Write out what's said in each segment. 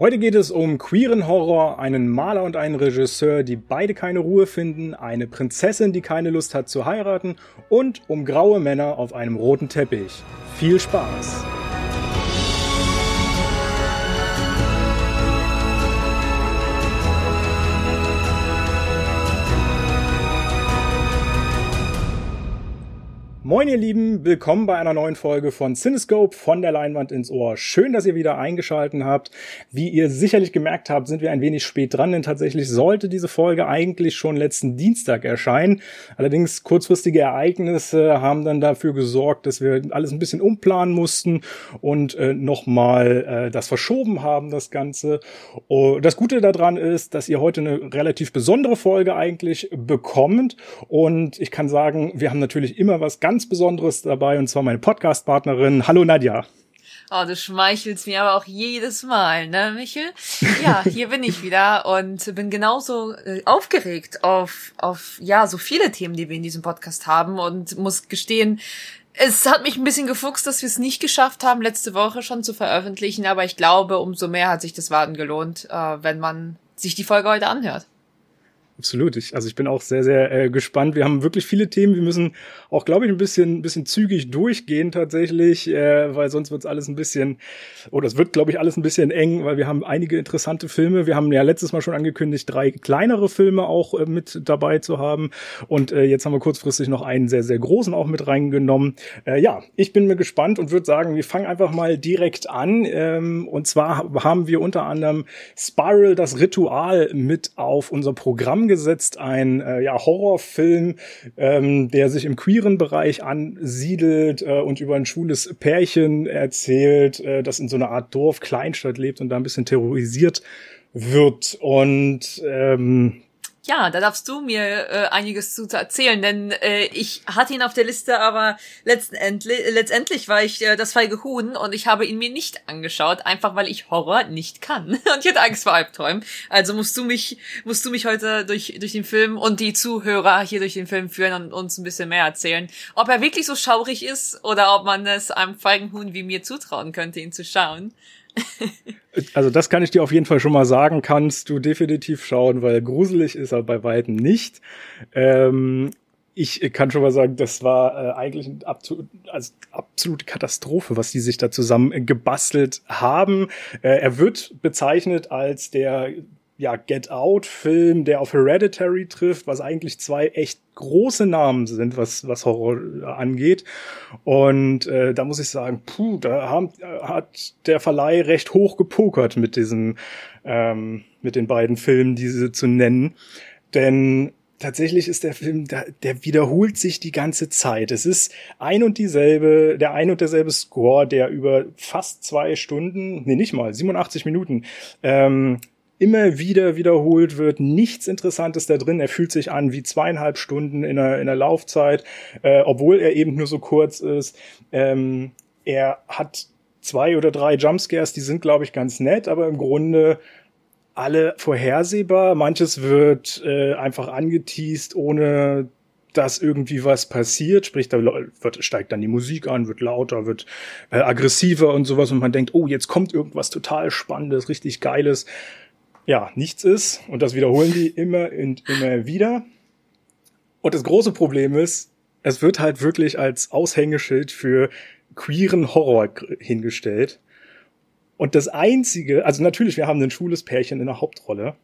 Heute geht es um queeren Horror, einen Maler und einen Regisseur, die beide keine Ruhe finden, eine Prinzessin, die keine Lust hat zu heiraten und um graue Männer auf einem roten Teppich. Viel Spaß! Moin ihr Lieben, willkommen bei einer neuen Folge von Cinescope von der Leinwand ins Ohr. Schön, dass ihr wieder eingeschalten habt. Wie ihr sicherlich gemerkt habt, sind wir ein wenig spät dran, denn tatsächlich sollte diese Folge eigentlich schon letzten Dienstag erscheinen. Allerdings kurzfristige Ereignisse haben dann dafür gesorgt, dass wir alles ein bisschen umplanen mussten und äh, nochmal äh, das verschoben haben, das Ganze. Oh, das Gute daran ist, dass ihr heute eine relativ besondere Folge eigentlich bekommt und ich kann sagen, wir haben natürlich immer was ganz ganz Besonderes dabei und zwar meine Podcast-Partnerin. Hallo Nadja. Oh, du schmeichelst mir aber auch jedes Mal, ne, Michel? Ja, hier bin ich wieder und bin genauso äh, aufgeregt auf, auf, ja, so viele Themen, die wir in diesem Podcast haben und muss gestehen, es hat mich ein bisschen gefuchst, dass wir es nicht geschafft haben, letzte Woche schon zu veröffentlichen, aber ich glaube, umso mehr hat sich das Warten gelohnt, äh, wenn man sich die Folge heute anhört. Absolut. Ich, also ich bin auch sehr, sehr äh, gespannt. Wir haben wirklich viele Themen. Wir müssen auch, glaube ich, ein bisschen, ein bisschen zügig durchgehen tatsächlich, äh, weil sonst wird es alles ein bisschen, oder es wird, glaube ich, alles ein bisschen eng, weil wir haben einige interessante Filme. Wir haben ja letztes Mal schon angekündigt, drei kleinere Filme auch äh, mit dabei zu haben. Und äh, jetzt haben wir kurzfristig noch einen sehr, sehr großen auch mit reingenommen. Äh, ja, ich bin mir gespannt und würde sagen, wir fangen einfach mal direkt an. Ähm, und zwar haben wir unter anderem Spiral, das Ritual, mit auf unser Programm gesetzt, ein äh, ja, Horrorfilm, ähm, der sich im queeren Bereich ansiedelt äh, und über ein schwules Pärchen erzählt, äh, das in so einer Art Dorf, Kleinstadt lebt und da ein bisschen terrorisiert wird. Und ähm, ja, da darfst du mir äh, einiges zu erzählen, denn äh, ich hatte ihn auf der Liste, aber letztendlich, letztendlich war ich äh, das feige Huhn und ich habe ihn mir nicht angeschaut, einfach weil ich Horror nicht kann. Und ich hatte Angst vor Albträumen. Also musst du mich, musst du mich heute durch, durch den Film und die Zuhörer hier durch den Film führen und uns ein bisschen mehr erzählen, ob er wirklich so schaurig ist oder ob man es einem feigen Huhn wie mir zutrauen könnte, ihn zu schauen. Also das kann ich dir auf jeden Fall schon mal sagen, kannst du definitiv schauen, weil gruselig ist er bei weitem nicht. Ähm, ich kann schon mal sagen, das war äh, eigentlich eine absolut, also absolute Katastrophe, was die sich da zusammen gebastelt haben. Äh, er wird bezeichnet als der ja, Get Out-Film, der auf Hereditary trifft, was eigentlich zwei echt große Namen sind, was, was Horror angeht. Und äh, da muss ich sagen, puh, da haben, hat der Verleih recht hoch gepokert mit diesem, ähm, mit den beiden Filmen, diese zu nennen. Denn tatsächlich ist der Film, der, der wiederholt sich die ganze Zeit. Es ist ein und dieselbe, der ein und derselbe Score, der über fast zwei Stunden, nee, nicht mal, 87 Minuten, ähm, immer wieder wiederholt wird. Nichts Interessantes da drin. Er fühlt sich an wie zweieinhalb Stunden in der, in der Laufzeit, äh, obwohl er eben nur so kurz ist. Ähm, er hat zwei oder drei Jumpscares, die sind, glaube ich, ganz nett, aber im Grunde alle vorhersehbar. Manches wird äh, einfach angeteased, ohne dass irgendwie was passiert, sprich, da wird, steigt dann die Musik an, wird lauter, wird äh, aggressiver und sowas und man denkt, oh, jetzt kommt irgendwas total Spannendes, richtig Geiles ja, nichts ist. Und das wiederholen die immer und immer wieder. Und das große Problem ist, es wird halt wirklich als Aushängeschild für queeren Horror hingestellt. Und das einzige, also natürlich, wir haben ein schwules Pärchen in der Hauptrolle,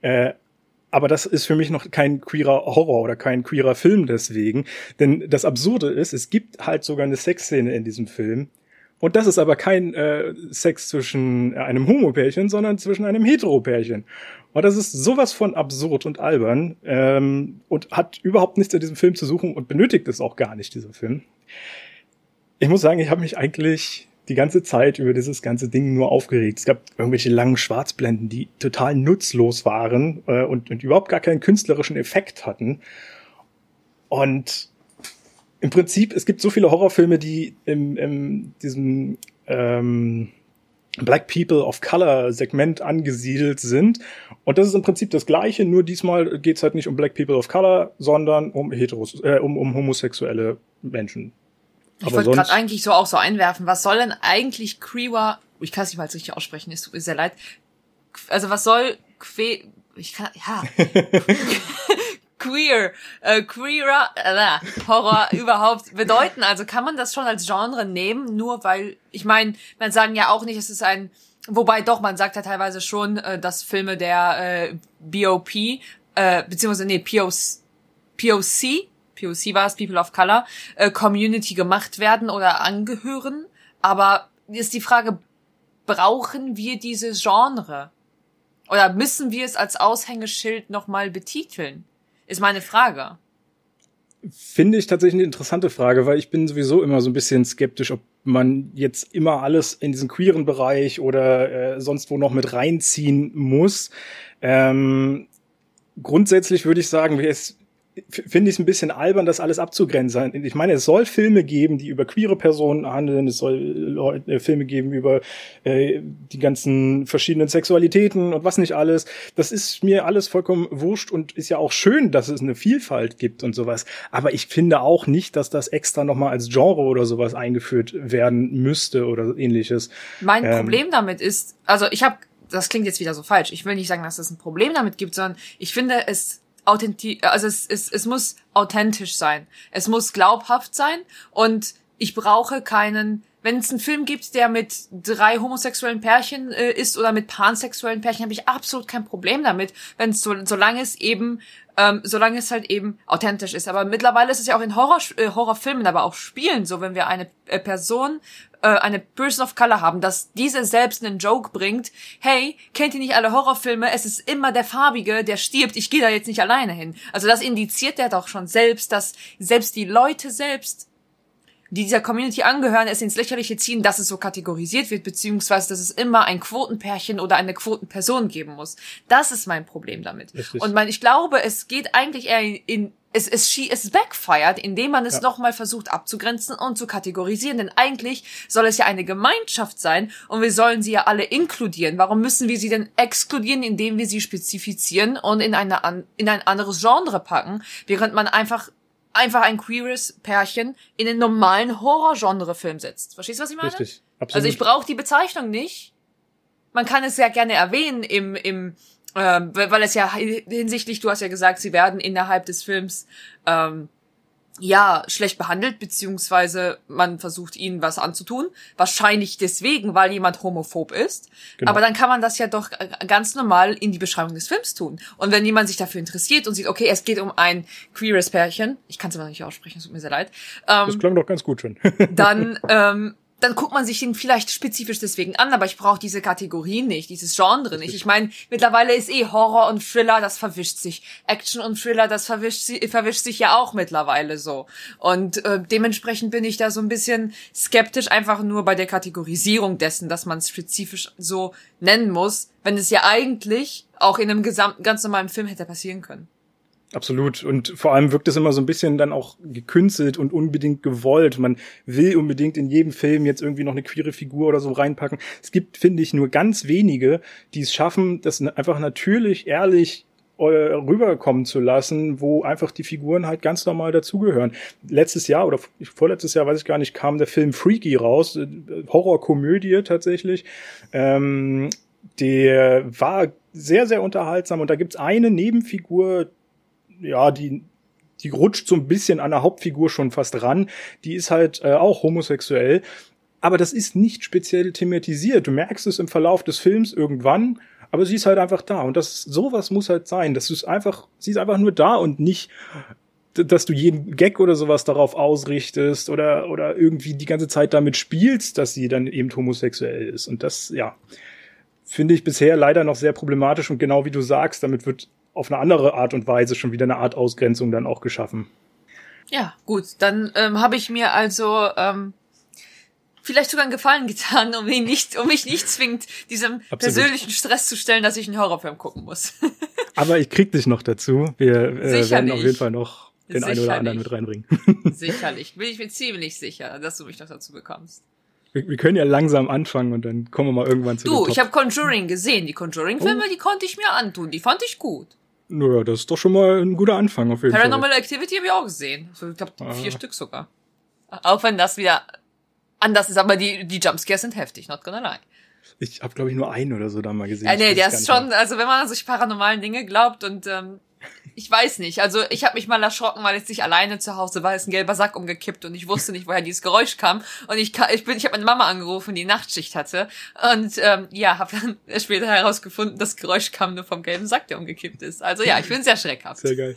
äh, aber das ist für mich noch kein queerer Horror oder kein queerer Film deswegen. Denn das Absurde ist, es gibt halt sogar eine Sexszene in diesem Film, und das ist aber kein äh, Sex zwischen einem Homo-Pärchen, sondern zwischen einem Hetero-Pärchen. Und das ist sowas von absurd und albern ähm, und hat überhaupt nichts in diesem Film zu suchen und benötigt es auch gar nicht, dieser Film. Ich muss sagen, ich habe mich eigentlich die ganze Zeit über dieses ganze Ding nur aufgeregt. Es gab irgendwelche langen Schwarzblenden, die total nutzlos waren äh, und, und überhaupt gar keinen künstlerischen Effekt hatten. Und im Prinzip, es gibt so viele Horrorfilme, die im, im diesem ähm, Black People of Color Segment angesiedelt sind. Und das ist im Prinzip das Gleiche, nur diesmal geht's halt nicht um Black People of Color, sondern um Heteros, äh, um, um homosexuelle Menschen. Ich wollte gerade eigentlich so auch so einwerfen, was soll denn eigentlich queerer, ich kann es nicht mal richtig aussprechen, es tut mir sehr leid, also was soll que, ich kann, ja, queer, äh, queerer, äh, Horror überhaupt bedeuten? Also kann man das schon als Genre nehmen, nur weil, ich meine, man sagen ja auch nicht, es ist ein, wobei doch, man sagt ja teilweise schon, äh, dass Filme der äh, BOP, äh, beziehungsweise, nee, POC, POC, POC war es, People of Color, äh, Community gemacht werden oder angehören. Aber ist die Frage, brauchen wir dieses Genre? Oder müssen wir es als Aushängeschild nochmal betiteln? Ist meine Frage. Finde ich tatsächlich eine interessante Frage, weil ich bin sowieso immer so ein bisschen skeptisch, ob man jetzt immer alles in diesen queeren Bereich oder äh, sonst wo noch mit reinziehen muss. Ähm, grundsätzlich würde ich sagen, es finde ich es ein bisschen albern, das alles abzugrenzen. Ich meine, es soll Filme geben, die über queere Personen handeln, es soll äh, Filme geben über äh, die ganzen verschiedenen Sexualitäten und was nicht alles. Das ist mir alles vollkommen wurscht und ist ja auch schön, dass es eine Vielfalt gibt und sowas. Aber ich finde auch nicht, dass das extra nochmal als Genre oder sowas eingeführt werden müsste oder ähnliches. Mein ähm, Problem damit ist, also ich habe das klingt jetzt wieder so falsch. Ich will nicht sagen, dass es ein Problem damit gibt, sondern ich finde es authentisch, also es, es, es muss authentisch sein. Es muss glaubhaft sein und ich brauche keinen, wenn es einen Film gibt, der mit drei homosexuellen Pärchen äh, ist oder mit pansexuellen Pärchen, habe ich absolut kein Problem damit, wenn es so, solange es eben ähm, solange es halt eben authentisch ist. Aber mittlerweile ist es ja auch in Horror, äh, Horrorfilmen, aber auch Spielen so, wenn wir eine äh, Person, äh, eine Person of Color haben, dass diese selbst einen Joke bringt, hey, kennt ihr nicht alle Horrorfilme? Es ist immer der Farbige, der stirbt, ich gehe da jetzt nicht alleine hin. Also das indiziert der doch schon selbst, dass selbst die Leute selbst die dieser Community angehören, es ins Lächerliche ziehen, dass es so kategorisiert wird, beziehungsweise dass es immer ein Quotenpärchen oder eine Quotenperson geben muss. Das ist mein Problem damit. Richtig. Und mein, ich glaube, es geht eigentlich eher in, in es, es, es backfired, indem man es ja. nochmal versucht abzugrenzen und zu kategorisieren. Denn eigentlich soll es ja eine Gemeinschaft sein und wir sollen sie ja alle inkludieren. Warum müssen wir sie denn exkludieren, indem wir sie spezifizieren und in, eine, in ein anderes Genre packen, während man einfach einfach ein queeres Pärchen in den normalen Horror-Genre-Film setzt. Verstehst du, was ich meine? Richtig, absolut. Also ich brauche die Bezeichnung nicht. Man kann es sehr gerne erwähnen im, im ähm, weil es ja hinsichtlich, du hast ja gesagt, sie werden innerhalb des Films ähm, ja, schlecht behandelt, beziehungsweise man versucht ihnen was anzutun. Wahrscheinlich deswegen, weil jemand homophob ist. Genau. Aber dann kann man das ja doch ganz normal in die Beschreibung des Films tun. Und wenn jemand sich dafür interessiert und sieht, okay, es geht um ein queeres Pärchen, ich kann es aber nicht aussprechen, es tut mir sehr leid. Ähm, das klang doch ganz gut schon. dann ähm, dann guckt man sich den vielleicht spezifisch deswegen an, aber ich brauche diese Kategorie nicht, dieses Genre nicht. Ich meine, mittlerweile ist eh Horror und Thriller, das verwischt sich. Action und Thriller, das verwischt, verwischt sich ja auch mittlerweile so. Und äh, dementsprechend bin ich da so ein bisschen skeptisch, einfach nur bei der Kategorisierung dessen, dass man es spezifisch so nennen muss, wenn es ja eigentlich auch in einem gesamten, ganz normalen Film hätte passieren können. Absolut. Und vor allem wirkt es immer so ein bisschen dann auch gekünstelt und unbedingt gewollt. Man will unbedingt in jedem Film jetzt irgendwie noch eine queere Figur oder so reinpacken. Es gibt, finde ich, nur ganz wenige, die es schaffen, das einfach natürlich, ehrlich äh, rüberkommen zu lassen, wo einfach die Figuren halt ganz normal dazugehören. Letztes Jahr oder vorletztes Jahr, weiß ich gar nicht, kam der Film Freaky raus, äh, Horrorkomödie tatsächlich. Ähm, der war sehr, sehr unterhaltsam und da gibt's eine Nebenfigur, ja, die, die rutscht so ein bisschen an der Hauptfigur schon fast ran. Die ist halt äh, auch homosexuell. Aber das ist nicht speziell thematisiert. Du merkst es im Verlauf des Films irgendwann, aber sie ist halt einfach da. Und das, sowas muss halt sein. Das ist einfach, sie ist einfach nur da und nicht, dass du jeden Gag oder sowas darauf ausrichtest oder, oder irgendwie die ganze Zeit damit spielst, dass sie dann eben homosexuell ist. Und das, ja, finde ich bisher leider noch sehr problematisch und genau wie du sagst, damit wird auf eine andere Art und Weise schon wieder eine Art Ausgrenzung dann auch geschaffen. Ja, gut, dann ähm, habe ich mir also ähm, vielleicht sogar einen Gefallen getan, um mich nicht, um mich nicht zwingend diesem Absolut. persönlichen Stress zu stellen, dass ich einen Horrorfilm gucken muss. Aber ich krieg dich noch dazu. Wir äh, werden auf jeden Fall noch den einen oder anderen mit reinbringen. Sicherlich, bin ich mir ziemlich sicher, dass du mich noch dazu bekommst. Wir, wir, können ja langsam anfangen und dann kommen wir mal irgendwann zu Du, ich habe Conjuring gesehen. Die Conjuring-Filme, oh. die konnte ich mir antun. Die fand ich gut. Naja, das ist doch schon mal ein guter Anfang auf jeden Paranormal Fall. Paranormal Activity habe ich auch gesehen. Ich glaube, ah. vier Stück sogar. Auch wenn das wieder anders ist, aber die, die Jumpscares sind heftig, not gonna lie. Ich habe, glaube ich, nur einen oder so da mal gesehen. Ja, nee, der ist schon, also wenn man an solche paranormalen Dinge glaubt und ähm, ich weiß nicht. Also ich habe mich mal erschrocken, weil ich nicht alleine zu Hause war, ist ein gelber Sack umgekippt und ich wusste nicht, woher dieses Geräusch kam. Und ich ich bin, ich habe meine Mama angerufen, die Nachtschicht hatte und ähm, ja, habe dann später herausgefunden, das Geräusch kam nur vom gelben Sack, der umgekippt ist. Also ja, ich bin sehr schreckhaft. Sehr geil.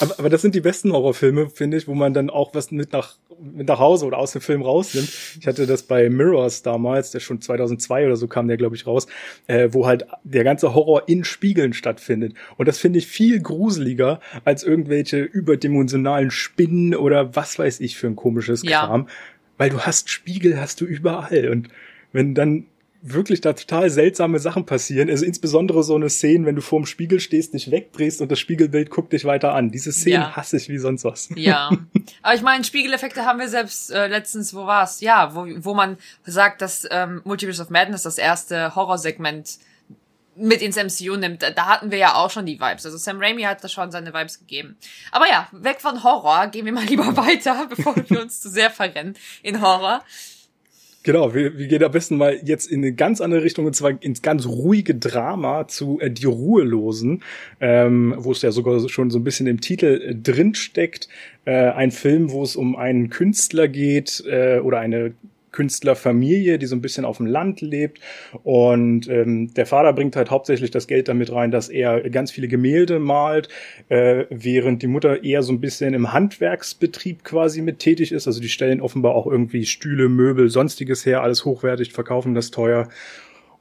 Aber, aber das sind die besten Horrorfilme, finde ich, wo man dann auch was mit nach, mit nach Hause oder aus dem Film rausnimmt. Ich hatte das bei Mirrors damals, der schon 2002 oder so kam der, glaube ich, raus, äh, wo halt der ganze Horror in Spiegeln stattfindet. Und das finde ich viel gruseliger als irgendwelche überdimensionalen Spinnen oder was weiß ich für ein komisches Kram. Ja. Weil du hast Spiegel, hast du überall. Und wenn dann wirklich da total seltsame Sachen passieren. Also insbesondere so eine Szene, wenn du vorm Spiegel stehst, dich wegdrehst und das Spiegelbild guckt dich weiter an. Diese Szene ja. hasse ich wie sonst was. Ja. Aber ich meine, Spiegeleffekte haben wir selbst äh, letztens, wo war's? Ja, wo, wo man sagt, dass ähm, Multiverse of Madness das erste Horrorsegment mit ins MCU nimmt, da hatten wir ja auch schon die Vibes. Also Sam Raimi hat da schon seine Vibes gegeben. Aber ja, weg von Horror, gehen wir mal lieber weiter, bevor wir uns zu sehr verrennen in Horror. Genau, wir, wir gehen am besten mal jetzt in eine ganz andere Richtung und zwar ins ganz ruhige Drama zu äh, Die Ruhelosen, ähm, wo es ja sogar schon so ein bisschen im Titel äh, drin steckt. Äh, ein Film, wo es um einen Künstler geht äh, oder eine Künstlerfamilie, die so ein bisschen auf dem Land lebt. Und ähm, der Vater bringt halt hauptsächlich das Geld damit rein, dass er ganz viele Gemälde malt, äh, während die Mutter eher so ein bisschen im Handwerksbetrieb quasi mit tätig ist. Also die stellen offenbar auch irgendwie Stühle, Möbel, sonstiges her, alles hochwertig, verkaufen das teuer.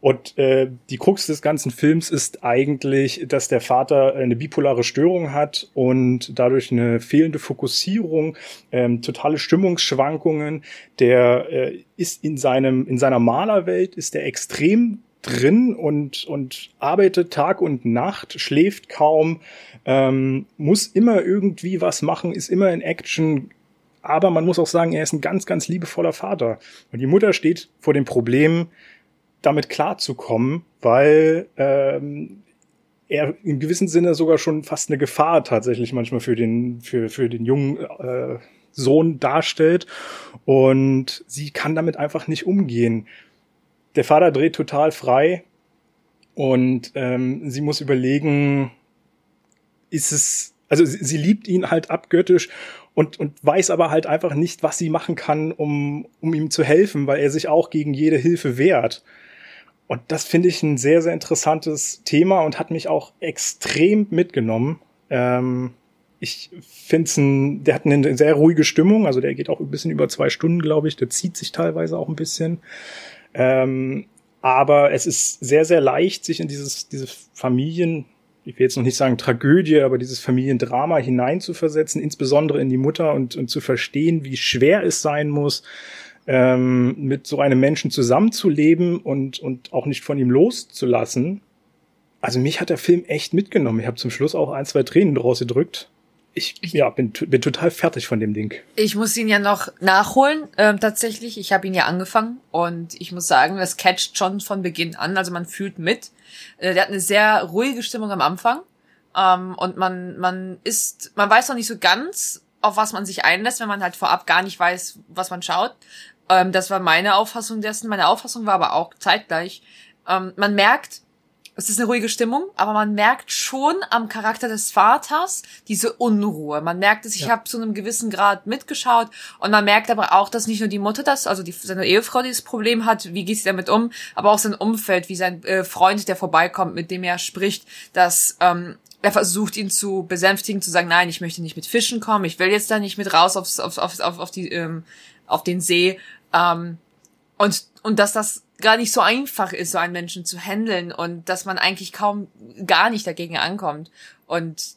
Und äh, die Krux des ganzen Films ist eigentlich, dass der Vater eine bipolare Störung hat und dadurch eine fehlende Fokussierung, ähm, totale Stimmungsschwankungen. Der äh, ist in seinem in seiner Malerwelt ist er extrem drin und und arbeitet Tag und Nacht, schläft kaum, ähm, muss immer irgendwie was machen, ist immer in Action. Aber man muss auch sagen, er ist ein ganz, ganz liebevoller Vater. Und die Mutter steht vor dem Problem, damit klarzukommen, weil ähm, er im gewissen Sinne sogar schon fast eine Gefahr tatsächlich manchmal für den für für den jungen äh, Sohn darstellt und sie kann damit einfach nicht umgehen. Der Vater dreht total frei und ähm, sie muss überlegen, ist es also sie, sie liebt ihn halt abgöttisch und, und weiß aber halt einfach nicht, was sie machen kann, um, um ihm zu helfen, weil er sich auch gegen jede Hilfe wehrt. Und das finde ich ein sehr, sehr interessantes Thema und hat mich auch extrem mitgenommen. Ähm, ich finde es ein, der hat eine sehr ruhige Stimmung, also der geht auch ein bisschen über zwei Stunden, glaube ich. Der zieht sich teilweise auch ein bisschen. Ähm, aber es ist sehr, sehr leicht, sich in dieses, diese Familien, ich will jetzt noch nicht sagen Tragödie, aber dieses Familiendrama hineinzuversetzen, insbesondere in die Mutter und, und zu verstehen, wie schwer es sein muss, ähm, mit so einem Menschen zusammenzuleben und, und auch nicht von ihm loszulassen. Also mich hat der Film echt mitgenommen. Ich habe zum Schluss auch ein, zwei Tränen draus gedrückt. Ich, ich ja, bin, bin total fertig von dem Ding. Ich muss ihn ja noch nachholen, ähm, tatsächlich. Ich habe ihn ja angefangen und ich muss sagen, das catcht schon von Beginn an. Also man fühlt mit. Äh, der hat eine sehr ruhige Stimmung am Anfang. Ähm, und man, man ist, man weiß noch nicht so ganz, auf was man sich einlässt, wenn man halt vorab gar nicht weiß, was man schaut. Ähm, das war meine Auffassung dessen. Meine Auffassung war aber auch zeitgleich. Ähm, man merkt, es ist eine ruhige Stimmung, aber man merkt schon am Charakter des Vaters diese Unruhe. Man merkt es, ich ja. habe zu einem gewissen Grad mitgeschaut und man merkt aber auch, dass nicht nur die Mutter das, also die, seine Ehefrau dieses Problem hat, wie geht sie damit um, aber auch sein Umfeld, wie sein äh, Freund, der vorbeikommt, mit dem er spricht, dass ähm, er versucht ihn zu besänftigen, zu sagen, nein, ich möchte nicht mit Fischen kommen, ich will jetzt da nicht mit raus aufs, auf, auf, auf, auf die ähm, auf den See. Ähm, und, und dass das gar nicht so einfach ist, so einen Menschen zu handeln und dass man eigentlich kaum gar nicht dagegen ankommt. Und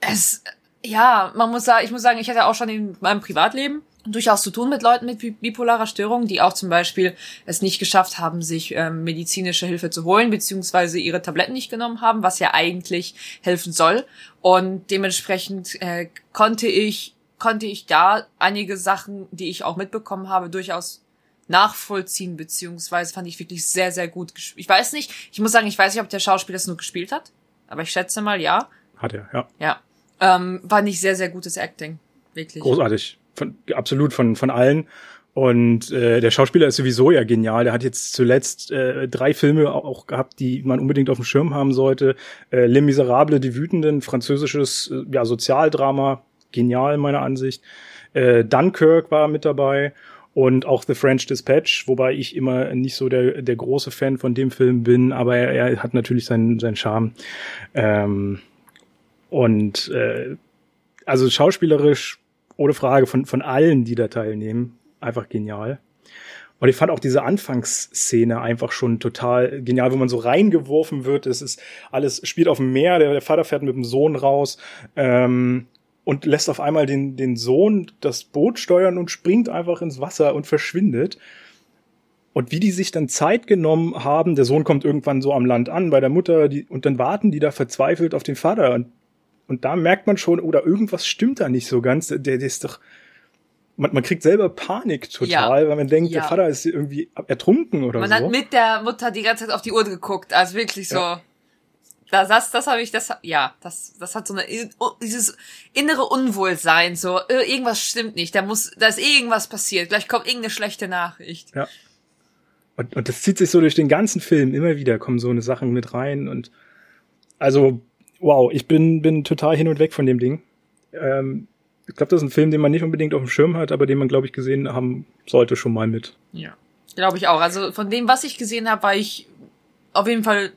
es, ja, man muss sagen, ich muss sagen, ich hatte auch schon in meinem Privatleben durchaus zu tun mit Leuten mit bipolarer Störung, die auch zum Beispiel es nicht geschafft haben, sich ähm, medizinische Hilfe zu holen, beziehungsweise ihre Tabletten nicht genommen haben, was ja eigentlich helfen soll. Und dementsprechend äh, konnte ich konnte ich da einige Sachen, die ich auch mitbekommen habe, durchaus nachvollziehen, beziehungsweise fand ich wirklich sehr, sehr gut gespielt. Ich weiß nicht, ich muss sagen, ich weiß nicht, ob der Schauspieler es nur gespielt hat, aber ich schätze mal, ja. Hat er, ja. Ja. Ähm, war nicht sehr, sehr gutes Acting. Wirklich. Großartig. Von, absolut von, von allen. Und äh, der Schauspieler ist sowieso ja genial. Der hat jetzt zuletzt äh, drei Filme auch gehabt, die man unbedingt auf dem Schirm haben sollte. Äh, Les Miserables, die Wütenden, französisches äh, ja, Sozialdrama, genial meiner Ansicht. Äh, Dunkirk war mit dabei und auch The French Dispatch, wobei ich immer nicht so der, der große Fan von dem Film bin, aber er, er hat natürlich seinen, seinen Charme. Ähm, und äh, also schauspielerisch, ohne Frage, von, von allen, die da teilnehmen, einfach genial. Und ich fand auch diese Anfangsszene einfach schon total genial, wo man so reingeworfen wird. Es ist alles spielt auf dem Meer. Der, der Vater fährt mit dem Sohn raus ähm, und lässt auf einmal den, den Sohn das Boot steuern und springt einfach ins Wasser und verschwindet. Und wie die sich dann Zeit genommen haben, der Sohn kommt irgendwann so am Land an bei der Mutter, die, und dann warten die da verzweifelt auf den Vater. Und, und da merkt man schon, oder irgendwas stimmt da nicht so ganz. Der, der ist doch, man, man kriegt selber Panik total, ja. weil man denkt, ja. der Vater ist irgendwie ertrunken oder man so. Man hat mit der Mutter die ganze Zeit auf die Uhr geguckt, also wirklich so. Ja. Das, das, das habe ich, das, ja, das, das hat so eine, dieses innere Unwohlsein, so, äh, irgendwas stimmt nicht, da muss, da ist irgendwas passiert, gleich kommt irgendeine schlechte Nachricht. Ja. Und, und das zieht sich so durch den ganzen Film, immer wieder kommen so eine Sachen mit rein und, also, wow, ich bin, bin total hin und weg von dem Ding. Ähm, ich glaube, das ist ein Film, den man nicht unbedingt auf dem Schirm hat, aber den man, glaube ich, gesehen haben sollte schon mal mit. Ja, glaube ich auch. Also von dem, was ich gesehen habe, war ich auf jeden Fall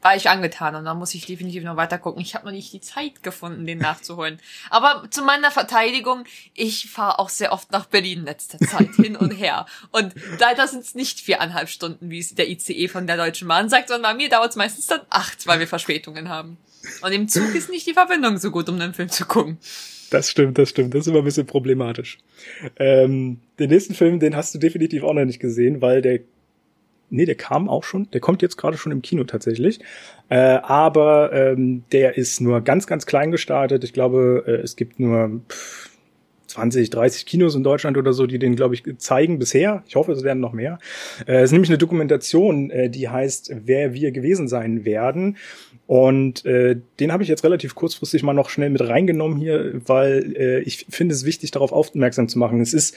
war ich angetan und da muss ich definitiv noch weiter gucken. Ich habe noch nicht die Zeit gefunden, den nachzuholen. Aber zu meiner Verteidigung, ich fahre auch sehr oft nach Berlin letzter Zeit hin und her. Und leider sind es nicht viereinhalb Stunden, wie es der ICE von der Deutschen Bahn sagt, sondern bei mir dauert es meistens dann acht, weil wir Verspätungen haben. Und im Zug ist nicht die Verbindung so gut, um den Film zu gucken. Das stimmt, das stimmt. Das ist immer ein bisschen problematisch. Ähm, den nächsten Film, den hast du definitiv auch noch nicht gesehen, weil der Nee, der kam auch schon. Der kommt jetzt gerade schon im Kino tatsächlich. Äh, aber ähm, der ist nur ganz, ganz klein gestartet. Ich glaube, äh, es gibt nur pff, 20, 30 Kinos in Deutschland oder so, die den, glaube ich, zeigen bisher. Ich hoffe, es werden noch mehr. Äh, es ist nämlich eine Dokumentation, äh, die heißt Wer wir gewesen sein werden. Und äh, den habe ich jetzt relativ kurzfristig mal noch schnell mit reingenommen hier, weil äh, ich finde es wichtig, darauf aufmerksam zu machen. Es ist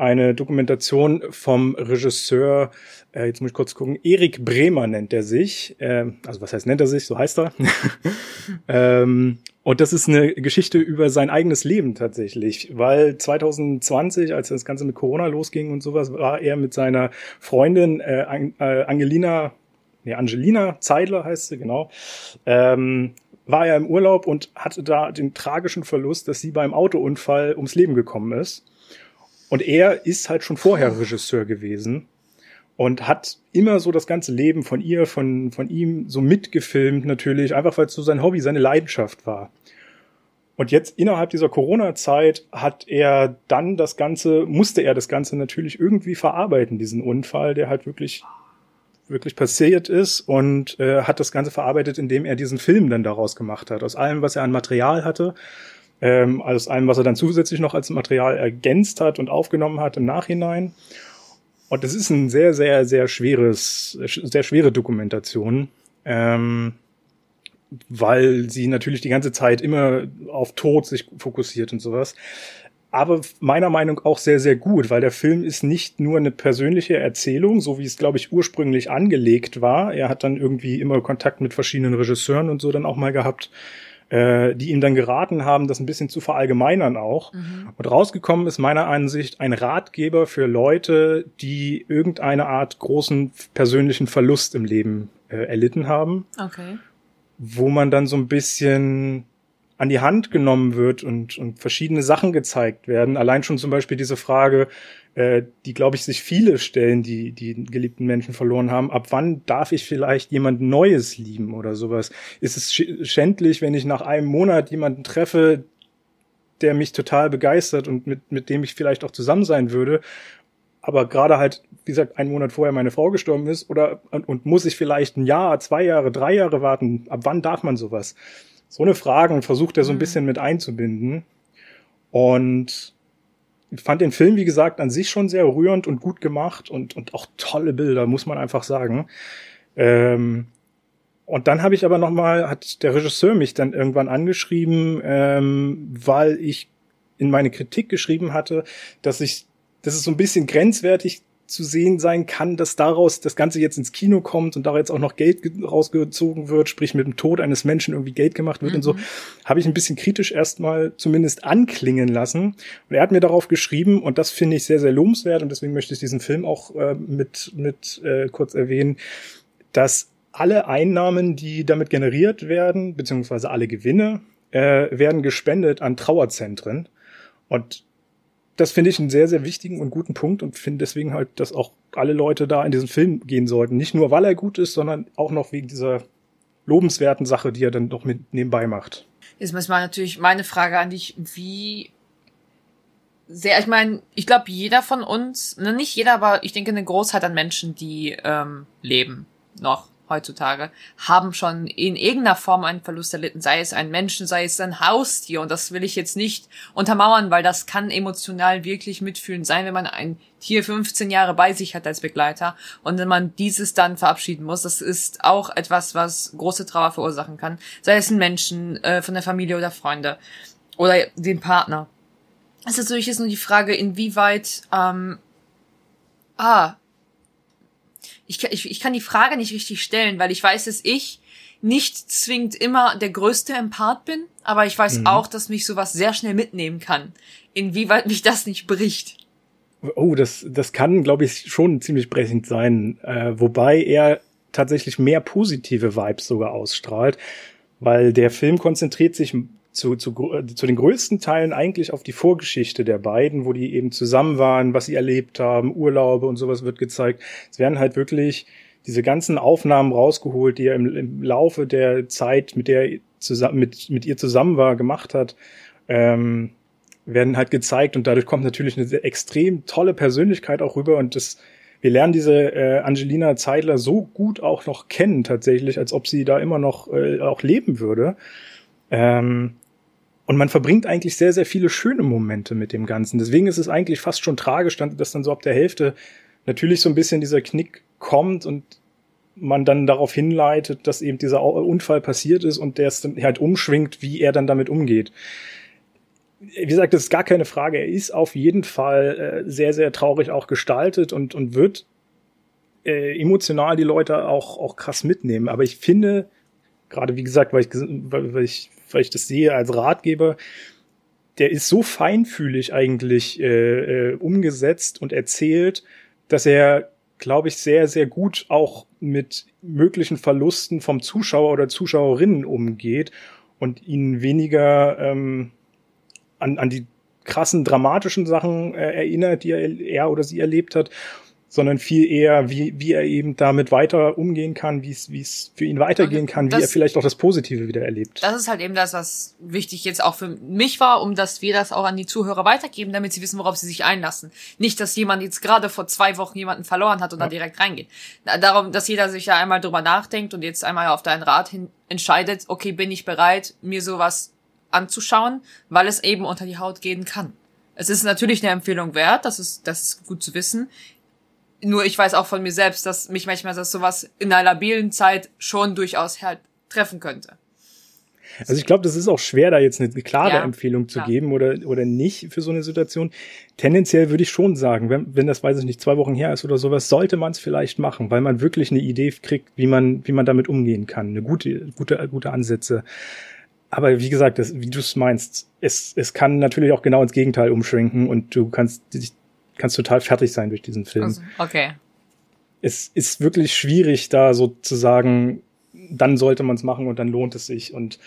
eine Dokumentation vom Regisseur, äh, jetzt muss ich kurz gucken, Erik Bremer nennt er sich. Äh, also was heißt nennt er sich? So heißt er. ähm, und das ist eine Geschichte über sein eigenes Leben tatsächlich, weil 2020, als das Ganze mit Corona losging und sowas, war er mit seiner Freundin äh, Angelina nee, Angelina Zeidler heißt sie, genau, ähm, war er im Urlaub und hatte da den tragischen Verlust, dass sie beim Autounfall ums Leben gekommen ist. Und er ist halt schon vorher Regisseur gewesen und hat immer so das ganze Leben von ihr, von, von ihm so mitgefilmt natürlich, einfach weil es so sein Hobby, seine Leidenschaft war. Und jetzt innerhalb dieser Corona-Zeit hat er dann das Ganze, musste er das Ganze natürlich irgendwie verarbeiten, diesen Unfall, der halt wirklich wirklich passiert ist und äh, hat das Ganze verarbeitet, indem er diesen Film dann daraus gemacht hat. Aus allem, was er an Material hatte, ähm, aus allem, was er dann zusätzlich noch als Material ergänzt hat und aufgenommen hat im Nachhinein. Und es ist ein sehr, sehr, sehr schweres, sehr schwere Dokumentation, ähm, weil sie natürlich die ganze Zeit immer auf Tod sich fokussiert und sowas aber meiner Meinung auch sehr, sehr gut, weil der Film ist nicht nur eine persönliche Erzählung, so wie es, glaube ich, ursprünglich angelegt war. Er hat dann irgendwie immer Kontakt mit verschiedenen Regisseuren und so dann auch mal gehabt, äh, die ihm dann geraten haben, das ein bisschen zu verallgemeinern auch. Mhm. Und rausgekommen ist meiner Ansicht ein Ratgeber für Leute, die irgendeine Art großen persönlichen Verlust im Leben äh, erlitten haben. Okay. Wo man dann so ein bisschen an die Hand genommen wird und, und verschiedene Sachen gezeigt werden. Allein schon zum Beispiel diese Frage, äh, die, glaube ich, sich viele stellen, die die geliebten Menschen verloren haben. Ab wann darf ich vielleicht jemand Neues lieben oder sowas? Ist es schändlich, wenn ich nach einem Monat jemanden treffe, der mich total begeistert und mit, mit dem ich vielleicht auch zusammen sein würde? aber gerade halt, wie gesagt, einen Monat vorher meine Frau gestorben ist oder und, und muss ich vielleicht ein Jahr, zwei Jahre, drei Jahre warten? Ab wann darf man sowas? so eine Fragen versucht er so ein mhm. bisschen mit einzubinden. Und fand den Film, wie gesagt, an sich schon sehr rührend und gut gemacht und, und auch tolle Bilder, muss man einfach sagen. Ähm, und dann habe ich aber noch mal, hat der Regisseur mich dann irgendwann angeschrieben, ähm, weil ich in meine Kritik geschrieben hatte, dass ich dass es so ein bisschen grenzwertig zu sehen sein kann, dass daraus das Ganze jetzt ins Kino kommt und da jetzt auch noch Geld rausgezogen wird, sprich mit dem Tod eines Menschen irgendwie Geld gemacht wird mhm. und so, mhm. habe ich ein bisschen kritisch erstmal zumindest anklingen lassen. Und er hat mir darauf geschrieben und das finde ich sehr, sehr lobenswert und deswegen möchte ich diesen Film auch äh, mit, mit äh, kurz erwähnen, dass alle Einnahmen, die damit generiert werden, beziehungsweise alle Gewinne, äh, werden gespendet an Trauerzentren. Und das finde ich einen sehr, sehr wichtigen und guten Punkt und finde deswegen halt, dass auch alle Leute da in diesen Film gehen sollten. Nicht nur, weil er gut ist, sondern auch noch wegen dieser lobenswerten Sache, die er dann doch mit nebenbei macht. Jetzt mal natürlich meine Frage an dich, wie sehr, ich meine, ich glaube, jeder von uns, ne, nicht jeder, aber ich denke eine Großheit an Menschen, die ähm, leben noch heutzutage, haben schon in irgendeiner Form einen Verlust erlitten, sei es ein Menschen, sei es ein Haustier. Und das will ich jetzt nicht untermauern, weil das kann emotional wirklich mitfühlend sein, wenn man ein Tier 15 Jahre bei sich hat als Begleiter und wenn man dieses dann verabschieden muss. Das ist auch etwas, was große Trauer verursachen kann. Sei es ein Menschen äh, von der Familie oder Freunde oder den Partner. Es ist natürlich jetzt nur die Frage, inwieweit ähm, ah, ich, ich, ich kann die Frage nicht richtig stellen, weil ich weiß, dass ich nicht zwingend immer der größte Empath bin, aber ich weiß mhm. auch, dass mich sowas sehr schnell mitnehmen kann. Inwieweit mich das nicht bricht. Oh, das, das kann, glaube ich, schon ziemlich brechend sein. Äh, wobei er tatsächlich mehr positive Vibes sogar ausstrahlt, weil der Film konzentriert sich zu, zu, zu den größten Teilen eigentlich auf die Vorgeschichte der beiden, wo die eben zusammen waren, was sie erlebt haben, Urlaube und sowas wird gezeigt. Es werden halt wirklich diese ganzen Aufnahmen rausgeholt, die er im, im Laufe der Zeit, mit der er zusammen, mit, mit ihr zusammen war, gemacht hat, ähm, werden halt gezeigt und dadurch kommt natürlich eine extrem tolle Persönlichkeit auch rüber und das wir lernen diese äh, Angelina Zeidler so gut auch noch kennen tatsächlich, als ob sie da immer noch äh, auch leben würde. Ähm, und man verbringt eigentlich sehr, sehr viele schöne Momente mit dem Ganzen. Deswegen ist es eigentlich fast schon tragisch, dass dann so ab der Hälfte natürlich so ein bisschen dieser Knick kommt und man dann darauf hinleitet, dass eben dieser Unfall passiert ist und der es dann halt umschwingt, wie er dann damit umgeht. Wie gesagt, das ist gar keine Frage. Er ist auf jeden Fall äh, sehr, sehr traurig auch gestaltet und, und wird äh, emotional die Leute auch, auch krass mitnehmen. Aber ich finde, gerade wie gesagt, weil ich, weil ich weil ich das sehe als Ratgeber, der ist so feinfühlig eigentlich äh, äh, umgesetzt und erzählt, dass er, glaube ich, sehr, sehr gut auch mit möglichen Verlusten vom Zuschauer oder Zuschauerinnen umgeht und ihn weniger ähm, an, an die krassen dramatischen Sachen äh, erinnert, die er, er oder sie erlebt hat sondern viel eher, wie, wie er eben damit weiter umgehen kann, wie es, wie es für ihn weitergehen kann, das, wie er vielleicht auch das Positive wieder erlebt. Das ist halt eben das, was wichtig jetzt auch für mich war, um dass wir das auch an die Zuhörer weitergeben, damit sie wissen, worauf sie sich einlassen. Nicht, dass jemand jetzt gerade vor zwei Wochen jemanden verloren hat und ja. dann direkt reingeht. Darum, dass jeder sich ja einmal drüber nachdenkt und jetzt einmal auf deinen Rat hin entscheidet, okay, bin ich bereit, mir sowas anzuschauen, weil es eben unter die Haut gehen kann. Es ist natürlich eine Empfehlung wert, das ist, das ist gut zu wissen. Nur ich weiß auch von mir selbst, dass mich manchmal das sowas in einer labilen Zeit schon durchaus halt treffen könnte. Also ich glaube, das ist auch schwer, da jetzt eine klare ja, Empfehlung zu klar. geben oder, oder nicht für so eine Situation. Tendenziell würde ich schon sagen, wenn, wenn das, weiß ich nicht, zwei Wochen her ist oder sowas, sollte man es vielleicht machen, weil man wirklich eine Idee kriegt, wie man, wie man damit umgehen kann. Eine gute, gute, gute Ansätze. Aber wie gesagt, das, wie du es meinst, es, es kann natürlich auch genau ins Gegenteil umschwenken und du kannst dich kannst total fertig sein durch diesen Film. Also, okay. Es ist wirklich schwierig, da so zu sagen, dann sollte man es machen und dann lohnt es sich. Und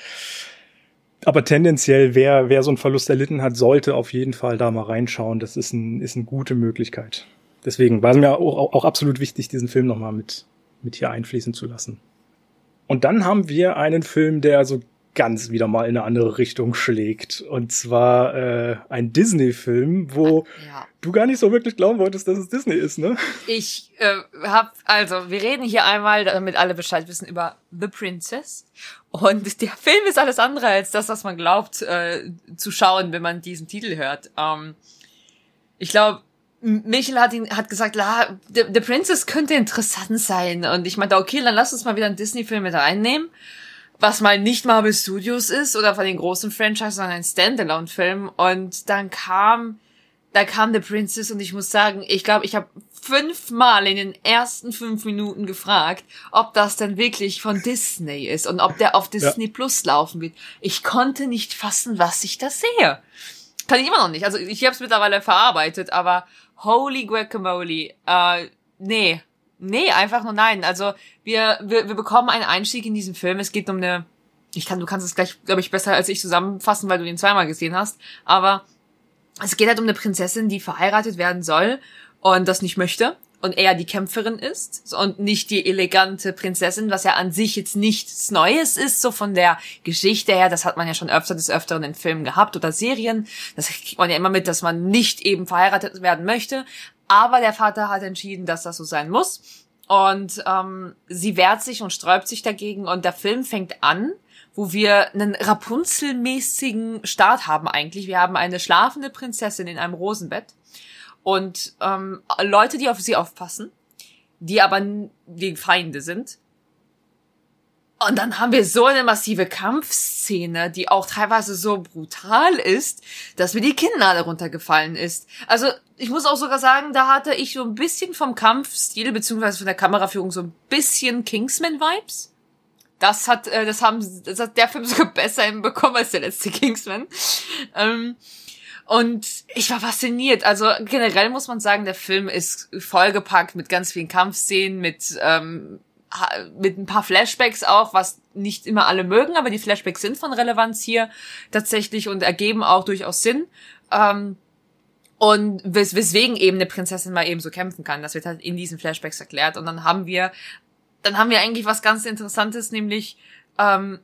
aber tendenziell, wer, wer so einen Verlust erlitten hat, sollte auf jeden Fall da mal reinschauen. Das ist, ein, ist eine gute Möglichkeit. Deswegen war es mir auch, auch absolut wichtig, diesen Film nochmal mit, mit hier einfließen zu lassen. Und dann haben wir einen Film, der so ganz wieder mal in eine andere Richtung schlägt. Und zwar äh, ein Disney-Film, wo ja. du gar nicht so wirklich glauben wolltest, dass es Disney ist, ne? Ich äh, hab, also, wir reden hier einmal, damit alle Bescheid wissen, über The Princess. Und der Film ist alles andere als das, was man glaubt äh, zu schauen, wenn man diesen Titel hört. Ähm, ich glaube, Michel hat ihn hat gesagt, la, The, The Princess könnte interessant sein. Und ich meinte, okay, dann lass uns mal wieder einen Disney-Film mit reinnehmen was mal nicht Marvel Studios ist oder von den großen Franchises, sondern ein Standalone-Film. Und dann kam da kam The Princess und ich muss sagen, ich glaube, ich habe fünfmal in den ersten fünf Minuten gefragt, ob das denn wirklich von Disney ist und ob der auf Disney ja. Plus laufen wird. Ich konnte nicht fassen, was ich da sehe. Kann ich immer noch nicht. Also ich habe es mittlerweile verarbeitet, aber holy guacamole, äh, nee, nee, einfach nur nein. Also wir, wir, wir bekommen einen Einstieg in diesen Film. Es geht um eine, ich kann, du kannst es gleich, glaube ich, besser als ich zusammenfassen, weil du den zweimal gesehen hast. Aber es geht halt um eine Prinzessin, die verheiratet werden soll und das nicht möchte und eher die Kämpferin ist und nicht die elegante Prinzessin, was ja an sich jetzt nichts Neues ist, so von der Geschichte her. Das hat man ja schon öfter des Öfteren in Filmen gehabt oder Serien. Das kriegt man ja immer mit, dass man nicht eben verheiratet werden möchte. Aber der Vater hat entschieden, dass das so sein muss. Und ähm, sie wehrt sich und sträubt sich dagegen. Und der Film fängt an wo wir einen Rapunzel-mäßigen Start haben eigentlich. Wir haben eine schlafende Prinzessin in einem Rosenbett und ähm, Leute, die auf sie aufpassen, die aber die Feinde sind. Und dann haben wir so eine massive Kampfszene, die auch teilweise so brutal ist, dass mir die Kinnlade runtergefallen ist. Also ich muss auch sogar sagen, da hatte ich so ein bisschen vom Kampfstil beziehungsweise von der Kameraführung so ein bisschen Kingsman-Vibes. Das hat, äh, das haben, das hat der Film sogar besser hinbekommen als der letzte Kingsman. Ähm, und ich war fasziniert. Also generell muss man sagen, der Film ist vollgepackt mit ganz vielen Kampfszenen, mit ähm, mit ein paar Flashbacks auch, was nicht immer alle mögen, aber die Flashbacks sind von Relevanz hier tatsächlich und ergeben auch durchaus Sinn. Ähm, und wes weswegen eben eine Prinzessin mal eben so kämpfen kann. Das wird halt in diesen Flashbacks erklärt. Und dann haben wir dann haben wir eigentlich was ganz Interessantes, nämlich ähm,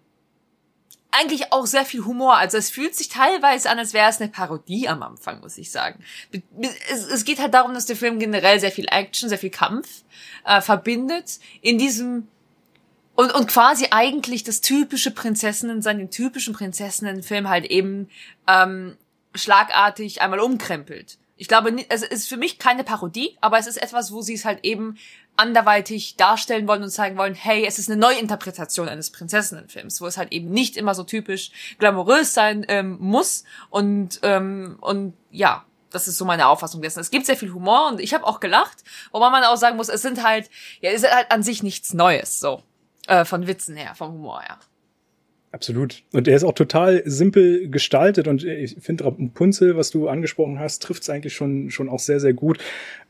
eigentlich auch sehr viel Humor. Also es fühlt sich teilweise an, als wäre es eine Parodie am Anfang, muss ich sagen. Es, es, geht halt darum, dass der Film generell sehr viel Action, sehr viel Kampf äh, verbindet in diesem und, und quasi eigentlich das typische Prinzessinnen, seinen typischen Prinzessinnen-Film halt eben ähm, schlagartig einmal umkrempelt. Ich glaube, es ist für mich keine Parodie, aber es ist etwas, wo sie es halt eben anderweitig darstellen wollen und zeigen wollen, hey, es ist eine Neuinterpretation eines Prinzessinnenfilms, wo es halt eben nicht immer so typisch glamourös sein ähm, muss und ähm, und ja, das ist so meine Auffassung dessen. Es gibt sehr viel Humor und ich habe auch gelacht, wobei man auch sagen muss, es sind halt, ja, es ist halt an sich nichts Neues, so äh, von Witzen her, vom Humor her. Absolut. Und er ist auch total simpel gestaltet und ich finde Rapunzel, was du angesprochen hast, trifft es eigentlich schon schon auch sehr sehr gut,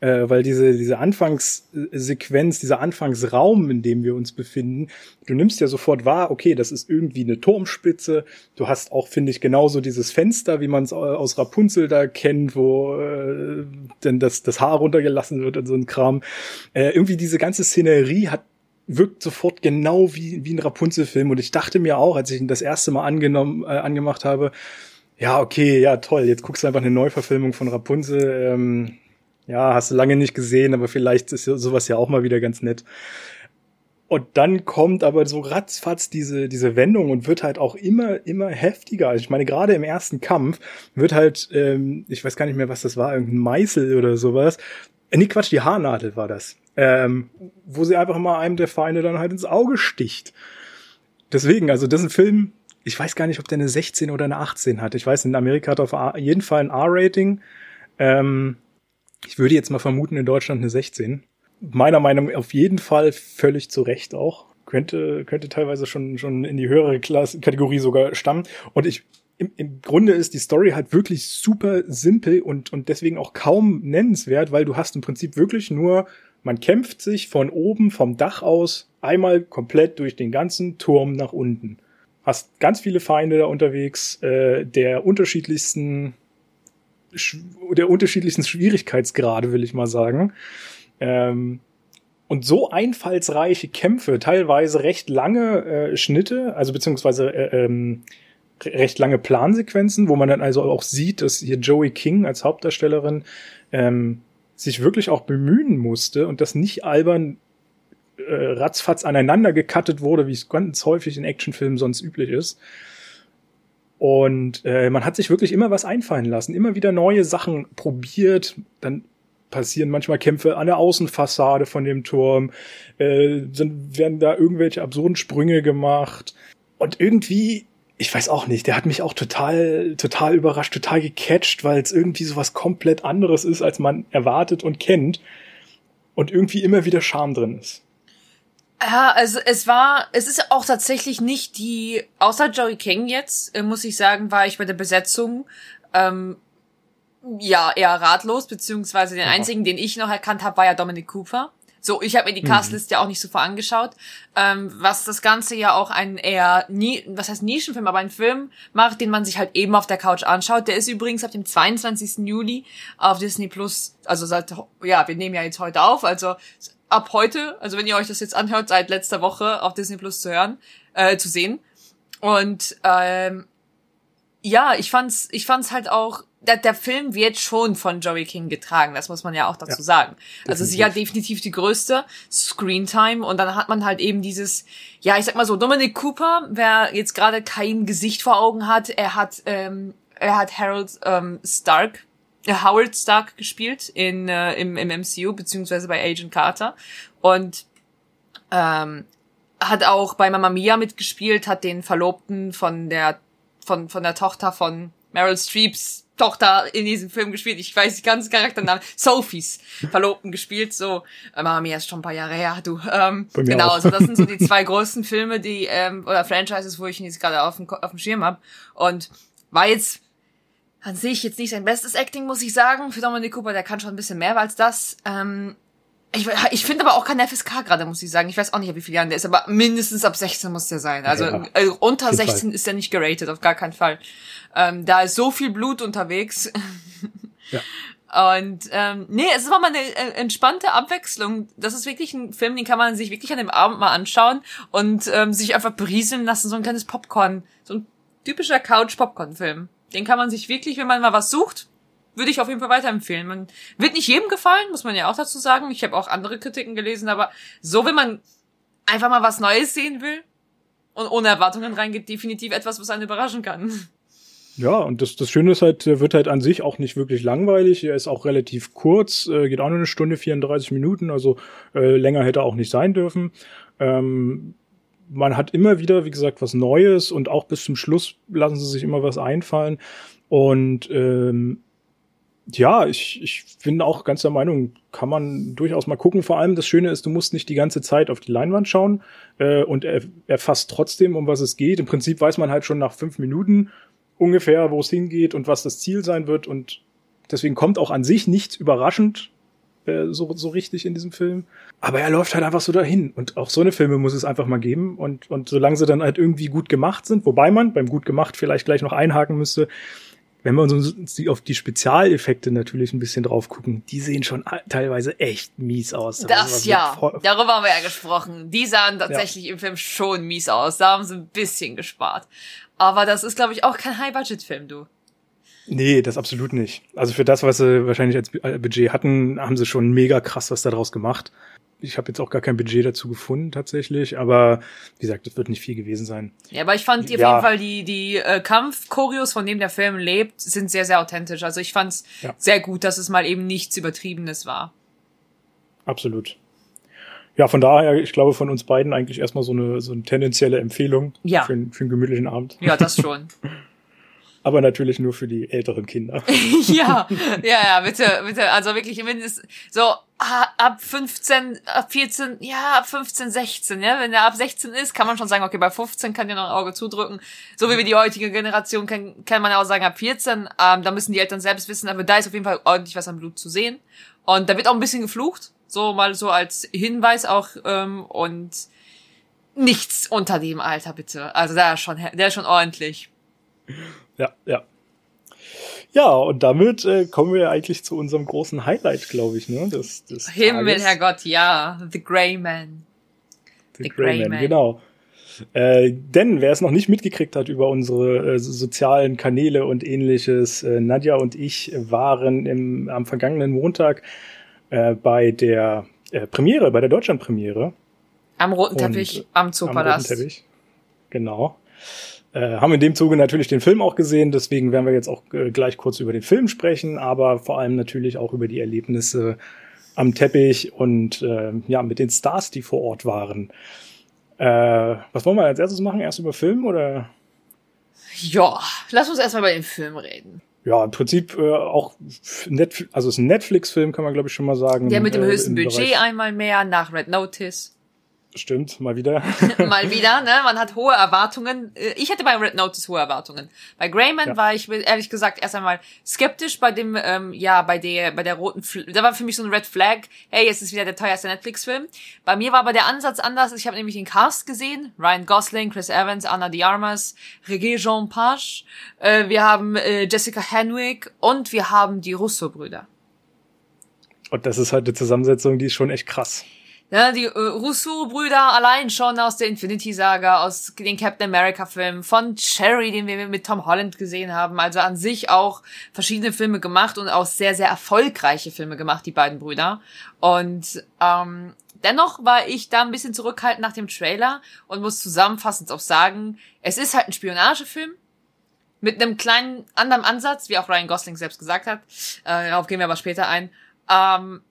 äh, weil diese diese Anfangssequenz, dieser Anfangsraum, in dem wir uns befinden, du nimmst ja sofort wahr, okay, das ist irgendwie eine Turmspitze. Du hast auch finde ich genauso dieses Fenster, wie man es aus Rapunzel da kennt, wo äh, denn das das Haar runtergelassen wird und so ein Kram. Äh, irgendwie diese ganze Szenerie hat wirkt sofort genau wie, wie ein Rapunzel-Film. Und ich dachte mir auch, als ich ihn das erste Mal angenommen, äh, angemacht habe, ja, okay, ja, toll, jetzt guckst du einfach eine Neuverfilmung von Rapunzel. Ähm, ja, hast du lange nicht gesehen, aber vielleicht ist sowas ja auch mal wieder ganz nett. Und dann kommt aber so ratzfatz diese, diese Wendung und wird halt auch immer, immer heftiger. Also ich meine, gerade im ersten Kampf wird halt, ähm, ich weiß gar nicht mehr, was das war, irgendein Meißel oder sowas. Äh, nee, Quatsch, die Haarnadel war das ähm, wo sie einfach mal einem der Feinde dann halt ins Auge sticht. Deswegen, also das ist ein Film, ich weiß gar nicht, ob der eine 16 oder eine 18 hat. Ich weiß, in Amerika hat er auf jeden Fall ein R-Rating. Ähm, ich würde jetzt mal vermuten, in Deutschland eine 16. Meiner Meinung nach auf jeden Fall völlig zu Recht auch. Könnte, könnte teilweise schon, schon in die höhere Klasse, Kategorie sogar stammen. Und ich, im, im Grunde ist die Story halt wirklich super simpel und, und deswegen auch kaum nennenswert, weil du hast im Prinzip wirklich nur man kämpft sich von oben vom Dach aus einmal komplett durch den ganzen Turm nach unten. Hast ganz viele Feinde da unterwegs, äh, der unterschiedlichsten der unterschiedlichsten Schwierigkeitsgrade, will ich mal sagen. Ähm, und so einfallsreiche Kämpfe, teilweise recht lange äh, Schnitte, also beziehungsweise äh, ähm, recht lange Plansequenzen, wo man dann also auch sieht, dass hier Joey King als Hauptdarstellerin ähm, sich wirklich auch bemühen musste und das nicht albern äh, ratzfatz aneinander gecuttet wurde, wie es ganz häufig in Actionfilmen sonst üblich ist. Und äh, man hat sich wirklich immer was einfallen lassen, immer wieder neue Sachen probiert. Dann passieren manchmal Kämpfe an der Außenfassade von dem Turm, äh, sind, werden da irgendwelche absurden Sprünge gemacht. Und irgendwie ich weiß auch nicht, der hat mich auch total, total überrascht, total gecatcht, weil es irgendwie so was komplett anderes ist, als man erwartet und kennt. Und irgendwie immer wieder Charme drin ist. Ja, also es war, es ist auch tatsächlich nicht die, außer Joey King jetzt, äh, muss ich sagen, war ich bei der Besetzung ähm, ja eher ratlos, beziehungsweise den einzigen, den ich noch erkannt habe, war ja Dominic Cooper. So, ich habe mir die mhm. Castlist ja auch nicht so vor angeschaut, ähm, was das Ganze ja auch ein eher, nie, was heißt Nischenfilm, aber ein Film macht, den man sich halt eben auf der Couch anschaut. Der ist übrigens ab dem 22. Juli auf Disney Plus, also seit, ja, wir nehmen ja jetzt heute auf, also ab heute, also wenn ihr euch das jetzt anhört, seit letzter Woche auf Disney Plus zu hören, äh, zu sehen. Und ähm, ja, ich fand's, ich fand's halt auch der, der Film wird schon von Joey King getragen, das muss man ja auch dazu ja, sagen. Also sie hat definitiv die größte Screentime und dann hat man halt eben dieses, ja, ich sag mal so, Dominic Cooper, wer jetzt gerade kein Gesicht vor Augen hat, er hat, ähm, er hat Harold ähm, Stark, äh, Howard Stark gespielt in, äh, im, im MCU, beziehungsweise bei Agent Carter und ähm, hat auch bei Mamma Mia mitgespielt, hat den Verlobten von der, von, von der Tochter von Meryl Streeps Tochter in diesem Film gespielt. Ich weiß die ganzen Charakternamen. Sophies Verlobten gespielt. So, äh, Mama Mia ist schon ein paar Jahre her, du. Ähm, genau, also das sind so die zwei größten Filme, die, ähm, oder Franchises, wo ich ihn jetzt gerade auf dem, auf dem Schirm hab. Und war jetzt an sich jetzt nicht sein bestes Acting, muss ich sagen. Für Dominic Cooper, der kann schon ein bisschen mehr als das. Ähm, ich, ich finde aber auch kein FSK gerade, muss ich sagen. Ich weiß auch nicht, wie viele Jahre der ist, aber mindestens ab 16 muss der sein. Also ja, äh, unter 16 Fall. ist er nicht geratet, auf gar keinen Fall. Ähm, da ist so viel Blut unterwegs. Ja. Und ähm, nee, es ist mal eine äh, entspannte Abwechslung. Das ist wirklich ein Film, den kann man sich wirklich an dem Abend mal anschauen und ähm, sich einfach berieseln lassen, so ein kleines Popcorn. So ein typischer Couch-Popcorn-Film. Den kann man sich wirklich, wenn man mal was sucht, würde ich auf jeden Fall weiterempfehlen. Man wird nicht jedem gefallen, muss man ja auch dazu sagen. Ich habe auch andere Kritiken gelesen, aber so, wenn man einfach mal was Neues sehen will und ohne Erwartungen reingeht, definitiv etwas, was einen überraschen kann. Ja, und das, das Schöne ist halt, der wird halt an sich auch nicht wirklich langweilig. Er ist auch relativ kurz, äh, geht auch nur eine Stunde 34 Minuten, also äh, länger hätte er auch nicht sein dürfen. Ähm, man hat immer wieder, wie gesagt, was Neues und auch bis zum Schluss lassen sie sich immer was einfallen. Und ähm, ja, ich, ich bin auch ganz der Meinung, kann man durchaus mal gucken. Vor allem das Schöne ist, du musst nicht die ganze Zeit auf die Leinwand schauen äh, und er erfasst trotzdem, um was es geht. Im Prinzip weiß man halt schon nach fünf Minuten ungefähr, wo es hingeht und was das Ziel sein wird. Und deswegen kommt auch an sich nichts überraschend äh, so, so richtig in diesem Film. Aber er läuft halt einfach so dahin. Und auch so eine Filme muss es einfach mal geben. Und, und solange sie dann halt irgendwie gut gemacht sind, wobei man beim gut gemacht vielleicht gleich noch einhaken müsste, wenn wir uns auf die Spezialeffekte natürlich ein bisschen drauf gucken, die sehen schon teilweise echt mies aus. Das, das ja, darüber haben wir ja gesprochen. Die sahen tatsächlich ja. im Film schon mies aus. Da haben sie ein bisschen gespart. Aber das ist, glaube ich, auch kein High-Budget-Film, du. Nee, das absolut nicht. Also für das, was sie wahrscheinlich als Budget hatten, haben sie schon mega krass was daraus gemacht ich habe jetzt auch gar kein Budget dazu gefunden tatsächlich, aber wie gesagt, das wird nicht viel gewesen sein. Ja, aber ich fand ja. auf jeden Fall die die äh, Kampfchoreos, von dem der Film lebt, sind sehr sehr authentisch. Also ich fand's ja. sehr gut, dass es mal eben nichts übertriebenes war. Absolut. Ja, von daher, ich glaube, von uns beiden eigentlich erstmal so eine, so eine tendenzielle Empfehlung ja. für, für einen gemütlichen Abend. Ja, das schon. aber natürlich nur für die älteren Kinder. ja, ja, ja, bitte, bitte, also wirklich mindestens so ah, ab 15, ab 14, ja, ab 15, 16, ja, wenn er ab 16 ist, kann man schon sagen, okay, bei 15 kann der noch ein Auge zudrücken. So wie wir die heutige Generation kennen, kann man auch sagen, ab 14, ähm, da müssen die Eltern selbst wissen, aber da ist auf jeden Fall ordentlich was am Blut zu sehen. Und da wird auch ein bisschen geflucht, so mal so als Hinweis auch, ähm, und nichts unter dem Alter, bitte. Also der ist schon, der ist schon ordentlich. Ja, ja. Ja, und damit äh, kommen wir eigentlich zu unserem großen Highlight, glaube ich, ne? Des, des Himmel, Tages. Herrgott, ja. The Grey Man. The, The Grey, Grey Man, Man, genau. Äh, denn wer es noch nicht mitgekriegt hat über unsere äh, sozialen Kanäle und ähnliches, äh, Nadja und ich waren im, am vergangenen Montag äh, bei der äh, Premiere, bei der Deutschlandpremiere. Am roten Teppich, am Zoopalast. Am roten Teppich, genau. Äh, haben in dem Zuge natürlich den Film auch gesehen, deswegen werden wir jetzt auch äh, gleich kurz über den Film sprechen, aber vor allem natürlich auch über die Erlebnisse am Teppich und äh, ja, mit den Stars, die vor Ort waren. Äh, was wollen wir als erstes machen? Erst über Film oder? Ja, lass uns erstmal bei dem Film reden. Ja, im Prinzip äh, auch Netflix, also es ist ein Netflix-Film, kann man glaube ich schon mal sagen. Der mit dem äh, höchsten Budget Bereich- einmal mehr nach Red Notice. Stimmt, mal wieder. Mal wieder, ne? Man hat hohe Erwartungen. Äh, Ich hatte bei Red Notice hohe Erwartungen. Bei Greyman Ja. war ich ehrlich gesagt erst einmal skeptisch bei dem, ähm, ja, bei der, bei der roten, Fl da war für mich so ein Red Flag. Hey, jetzt ist wieder der teuerste Netflix-Film. Bei mir war aber der Ansatz anders. Ich habe nämlich den Cast gesehen: Ryan Gosling, Chris Evans, Anna de Armas, Regé Jean Page. Äh, wir haben äh, Jessica Henwick und wir haben die Russo-Brüder. Und das ist halt eine Zusammensetzung, die ist schon echt krass. Ja, die äh, Rousseau-Brüder allein schon aus der Infinity-Saga, aus den Captain America-Filmen, von Cherry, den wir mit Tom Holland gesehen haben. Also an sich auch verschiedene Filme gemacht und auch sehr, sehr erfolgreiche Filme gemacht, die beiden Brüder. Und ähm, dennoch war ich da ein bisschen zurückhaltend nach dem Trailer und muss zusammenfassend auch sagen, es ist halt ein Spionagefilm mit einem kleinen anderen Ansatz, wie auch Ryan Gosling selbst gesagt hat. Äh, darauf gehen wir aber später ein. Ähm,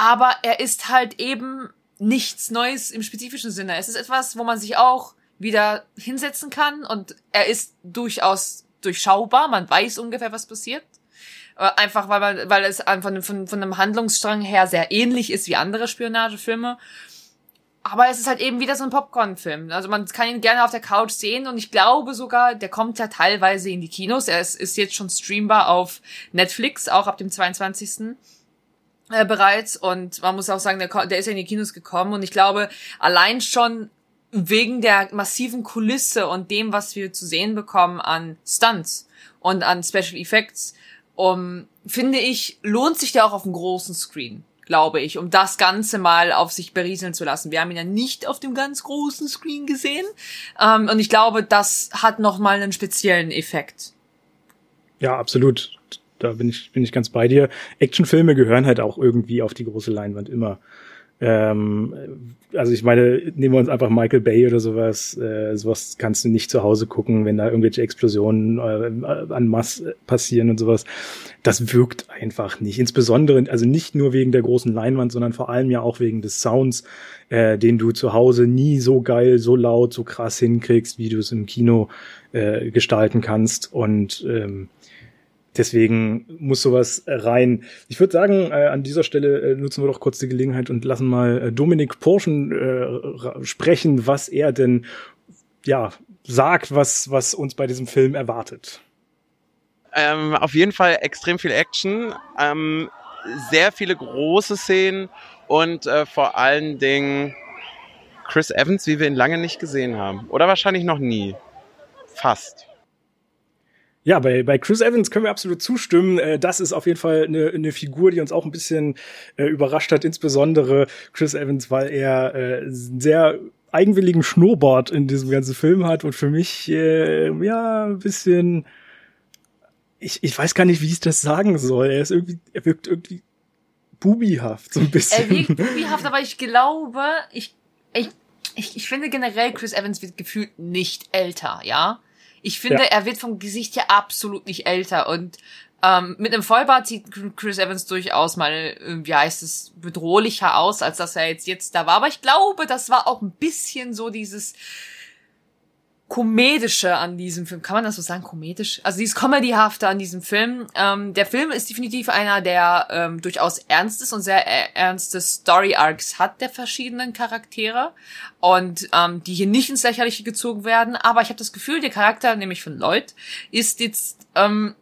aber er ist halt eben nichts Neues im spezifischen Sinne. Es ist etwas, wo man sich auch wieder hinsetzen kann und er ist durchaus durchschaubar. Man weiß ungefähr, was passiert. Äh, Einfach weil man, weil es von, von, von einem Handlungsstrang her sehr ähnlich ist wie andere Spionagefilme. Aber es ist halt eben wieder so ein Popcorn-Film. Also man kann ihn gerne auf der Couch sehen und ich glaube sogar, der kommt ja teilweise in die Kinos. Er ist, ist jetzt schon streambar auf Netflix, auch ab dem 22 äh, bereits und man muss auch sagen, der, der ist ja in die Kinos gekommen und ich glaube, allein schon wegen der massiven Kulisse und dem, was wir zu sehen bekommen an Stunts und an Special Effects, um, finde ich, lohnt sich der auch auf dem großen Screen, glaube ich, um das Ganze mal auf sich berieseln zu lassen. Wir haben ihn ja nicht auf dem ganz großen Screen gesehen ähm, und ich glaube, das hat nochmal einen speziellen Effekt. Ja, absolut. Da bin ich, bin ich ganz bei dir. Actionfilme gehören halt auch irgendwie auf die große Leinwand immer. Ähm, also ich meine, nehmen wir uns einfach Michael Bay oder sowas. Äh, sowas kannst du nicht zu Hause gucken, wenn da irgendwelche Explosionen äh, an Mass passieren und sowas. Das wirkt einfach nicht. Insbesondere, also nicht nur wegen der großen Leinwand, sondern vor allem ja auch wegen des Sounds, äh, den du zu Hause nie so geil, so laut, so krass hinkriegst, wie du es im Kino äh, gestalten kannst. Und ähm, Deswegen muss sowas rein. Ich würde sagen, äh, an dieser Stelle äh, nutzen wir doch kurz die Gelegenheit und lassen mal äh, Dominik Porschen äh, sprechen, was er denn ja sagt, was was uns bei diesem Film erwartet. Ähm, auf jeden Fall extrem viel Action, ähm, sehr viele große Szenen und äh, vor allen Dingen Chris Evans, wie wir ihn lange nicht gesehen haben. Oder wahrscheinlich noch nie. Fast. Ja, bei, bei Chris Evans können wir absolut zustimmen. Äh, das ist auf jeden Fall eine, eine Figur, die uns auch ein bisschen äh, überrascht hat, insbesondere Chris Evans, weil er äh, einen sehr eigenwilligen Schnurrbart in diesem ganzen Film hat und für mich äh, ja ein bisschen ich, ich weiß gar nicht, wie ich das sagen soll. Er ist irgendwie, er wirkt irgendwie bubihaft, so ein bisschen. Er wirkt bubihaft, aber ich glaube, ich, ich, ich, ich finde generell, Chris Evans wird gefühlt nicht älter, ja? Ich finde, Ja. er wird vom Gesicht her absolut nicht älter und ähm, mit einem Vollbart sieht Chris Evans durchaus mal, äh, wie heißt es, bedrohlicher aus, als dass er jetzt jetzt da war. Aber ich glaube, das war auch ein bisschen so dieses komedische an diesem Film. Kann man das so sagen? Komedisch? Also dieses Comedyhafte an diesem Film. Ähm, der Film ist definitiv einer, der ähm, durchaus ernstes und sehr äh, ernste Story Arcs hat der verschiedenen Charaktere und ähm, die hier nicht ins Lächerliche gezogen werden. Aber ich habe das Gefühl, der Charakter, nämlich von Lloyd, ist jetzt ähm,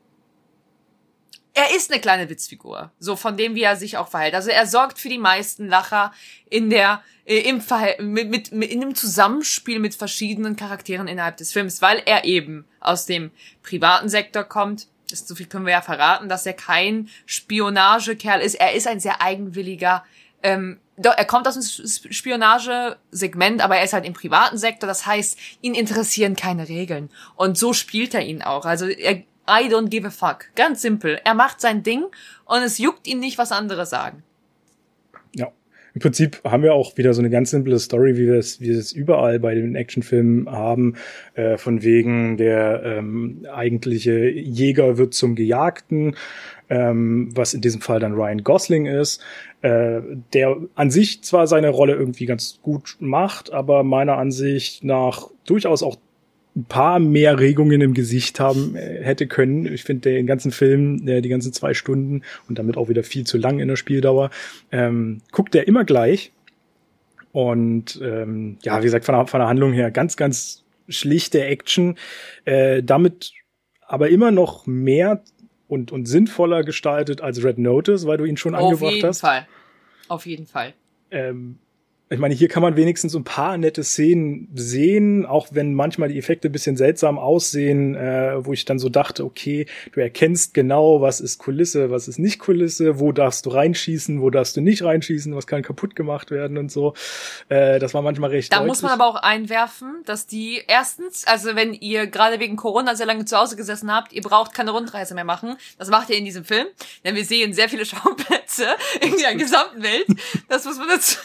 er ist eine kleine Witzfigur, so von dem, wie er sich auch verhält. Also er sorgt für die meisten Lacher in der äh, im Verhält mit, mit, mit in dem Zusammenspiel mit verschiedenen Charakteren innerhalb des Films, weil er eben aus dem privaten Sektor kommt. Das, so viel können wir ja verraten, dass er kein Spionagekerl ist. Er ist ein sehr eigenwilliger. Ähm, doch, er kommt aus dem Spionagesegment, aber er ist halt im privaten Sektor. Das heißt, ihn interessieren keine Regeln. Und so spielt er ihn auch. Also er I don't give a fuck. Ganz simpel. Er macht sein Ding und es juckt ihn nicht, was andere sagen. Ja. Im Prinzip haben wir auch wieder so eine ganz simple Story, wie wir es, wie wir es überall bei den Actionfilmen haben, äh, von wegen der ähm, eigentliche Jäger wird zum Gejagten, ähm, was in diesem Fall dann Ryan Gosling ist, äh, der an sich zwar seine Rolle irgendwie ganz gut macht, aber meiner Ansicht nach durchaus auch ein paar mehr Regungen im Gesicht haben äh, hätte können. Ich finde den ganzen Film, äh, die ganzen zwei Stunden und damit auch wieder viel zu lang in der Spieldauer, ähm, guckt er immer gleich. Und ähm, ja, wie gesagt, von der, von der Handlung her ganz, ganz schlichte Action. Äh, damit aber immer noch mehr und, und sinnvoller gestaltet als Red Notice, weil du ihn schon Auf angebracht hast. Auf jeden Fall. Auf jeden Fall. Ähm, ich meine, hier kann man wenigstens ein paar nette Szenen sehen, auch wenn manchmal die Effekte ein bisschen seltsam aussehen, äh, wo ich dann so dachte, okay, du erkennst genau, was ist Kulisse, was ist nicht Kulisse, wo darfst du reinschießen, wo darfst du nicht reinschießen, was kann kaputt gemacht werden und so. Äh, das war manchmal recht. Da deutlich. muss man aber auch einwerfen, dass die erstens, also wenn ihr gerade wegen Corona sehr lange zu Hause gesessen habt, ihr braucht keine Rundreise mehr machen. Das macht ihr in diesem Film, denn wir sehen sehr viele Schauplätze in der gesamten Welt. Das muss man dazu,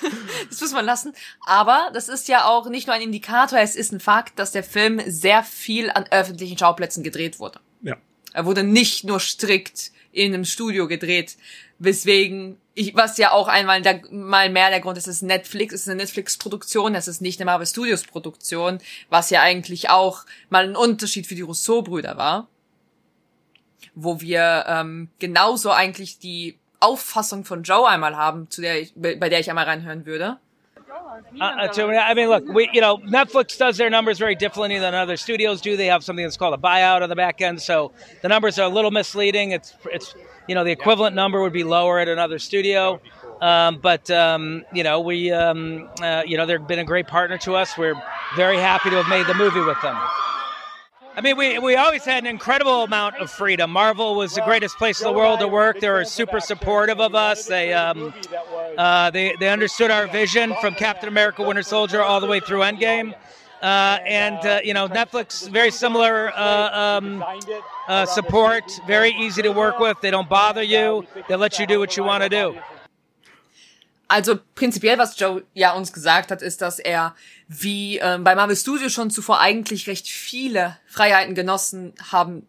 das muss man lassen. Aber das ist ja auch nicht nur ein Indikator, es ist ein Fakt, dass der Film sehr viel an öffentlichen Schauplätzen gedreht wurde. Ja. Er wurde nicht nur strikt in einem Studio gedreht, weswegen ich, was ja auch einmal der, mal mehr der Grund ist, es ist Netflix, es ist eine Netflix-Produktion, es ist nicht eine Marvel Studios-Produktion, was ja eigentlich auch mal ein Unterschied für die Rousseau-Brüder war, wo wir ähm, genauso eigentlich die Auffassung von Joe einmal haben, zu der ich, bei der ich einmal reinhören würde. Uh, so, I mean, look, we, you know, Netflix does their numbers very differently than other studios do. They have something that's called a buyout on the back end, so the numbers are a little misleading. It's, it's, you know, the equivalent number would be lower at another studio. Um, but um, you know, we, um, uh, you know, they've been a great partner to us. We're very happy to have made the movie with them. I mean, we, we always had an incredible amount of freedom. Marvel was the greatest place in the world to work. They were super supportive of us. They um, uh, they they understood our vision from Captain America: Winter Soldier all the way through Endgame. Uh, and uh, you know, Netflix very similar uh, um, uh, support. Very easy to work with. They don't bother you. They let you do what you want to do. Also prinzipiell, was Joe ja uns gesagt hat, ist, dass er wie ähm, bei Marvel Studios schon zuvor eigentlich recht viele Freiheiten genossen haben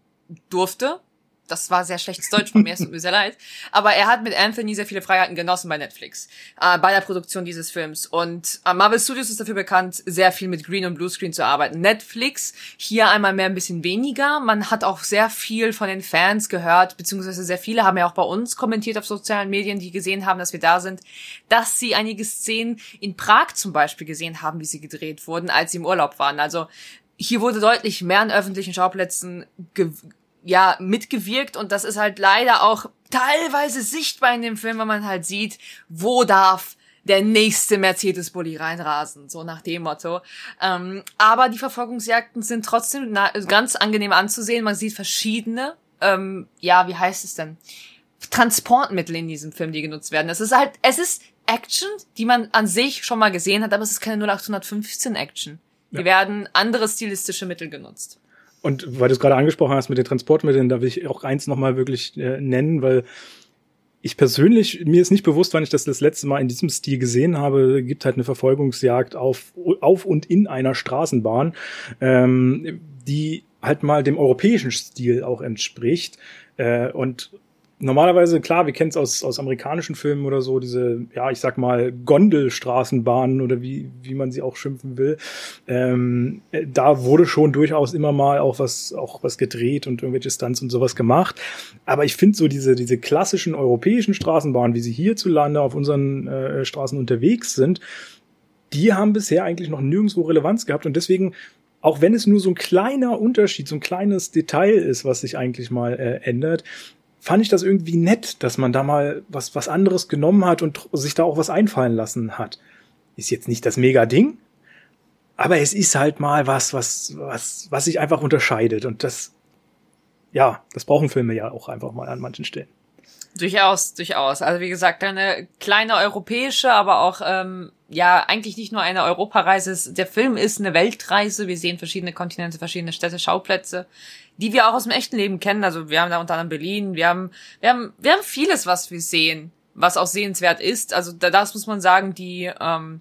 durfte das war sehr schlechtes Deutsch von mir, es tut mir sehr leid. Aber er hat mit Anthony sehr viele Freiheiten genossen bei Netflix, äh, bei der Produktion dieses Films. Und äh, Marvel Studios ist dafür bekannt, sehr viel mit Green und Bluescreen zu arbeiten. Netflix hier einmal mehr ein bisschen weniger. Man hat auch sehr viel von den Fans gehört, beziehungsweise sehr viele haben ja auch bei uns kommentiert auf sozialen Medien, die gesehen haben, dass wir da sind, dass sie einige Szenen in Prag zum Beispiel gesehen haben, wie sie gedreht wurden, als sie im Urlaub waren. Also hier wurde deutlich mehr an öffentlichen Schauplätzen ja mitgewirkt und das ist halt leider auch teilweise sichtbar in dem Film, wenn man halt sieht, wo darf der nächste Mercedes-Bully reinrasen, so nach dem Motto. Ähm, aber die Verfolgungsjagden sind trotzdem ganz angenehm anzusehen. Man sieht verschiedene, ähm, ja, wie heißt es denn? Transportmittel in diesem Film, die genutzt werden. Es ist halt, es ist Action, die man an sich schon mal gesehen hat, aber es ist keine 0815 Action. Ja. Hier werden andere stilistische Mittel genutzt. Und weil du es gerade angesprochen hast mit den Transportmitteln, da will ich auch eins nochmal wirklich äh, nennen, weil ich persönlich, mir ist nicht bewusst, wann ich das das letzte Mal in diesem Stil gesehen habe, gibt halt eine Verfolgungsjagd auf, auf und in einer Straßenbahn, ähm, die halt mal dem europäischen Stil auch entspricht. Äh, und normalerweise, klar, wir kennen es aus, aus amerikanischen Filmen oder so, diese, ja, ich sag mal, Gondelstraßenbahnen oder wie, wie man sie auch schimpfen will. Ähm, da wurde schon durchaus immer mal auch was, auch was gedreht und irgendwelche Stunts und sowas gemacht. Aber ich finde so diese, diese klassischen europäischen Straßenbahnen, wie sie hierzulande auf unseren äh, Straßen unterwegs sind, die haben bisher eigentlich noch nirgendwo Relevanz gehabt und deswegen auch wenn es nur so ein kleiner Unterschied, so ein kleines Detail ist, was sich eigentlich mal äh, ändert, fand ich das irgendwie nett, dass man da mal was, was anderes genommen hat und sich da auch was einfallen lassen hat. Ist jetzt nicht das Mega-Ding, aber es ist halt mal was, was, was, was sich einfach unterscheidet. Und das, ja, das brauchen Filme ja auch einfach mal an manchen Stellen. Durchaus, durchaus. Also wie gesagt, eine kleine europäische, aber auch ähm, ja eigentlich nicht nur eine Europareise. Der Film ist eine Weltreise. Wir sehen verschiedene Kontinente, verschiedene Städte, Schauplätze die wir auch aus dem echten Leben kennen. Also wir haben da unter anderem Berlin, wir haben, wir haben, wir haben vieles, was wir sehen, was auch sehenswert ist. Also da, das muss man sagen, die, ähm,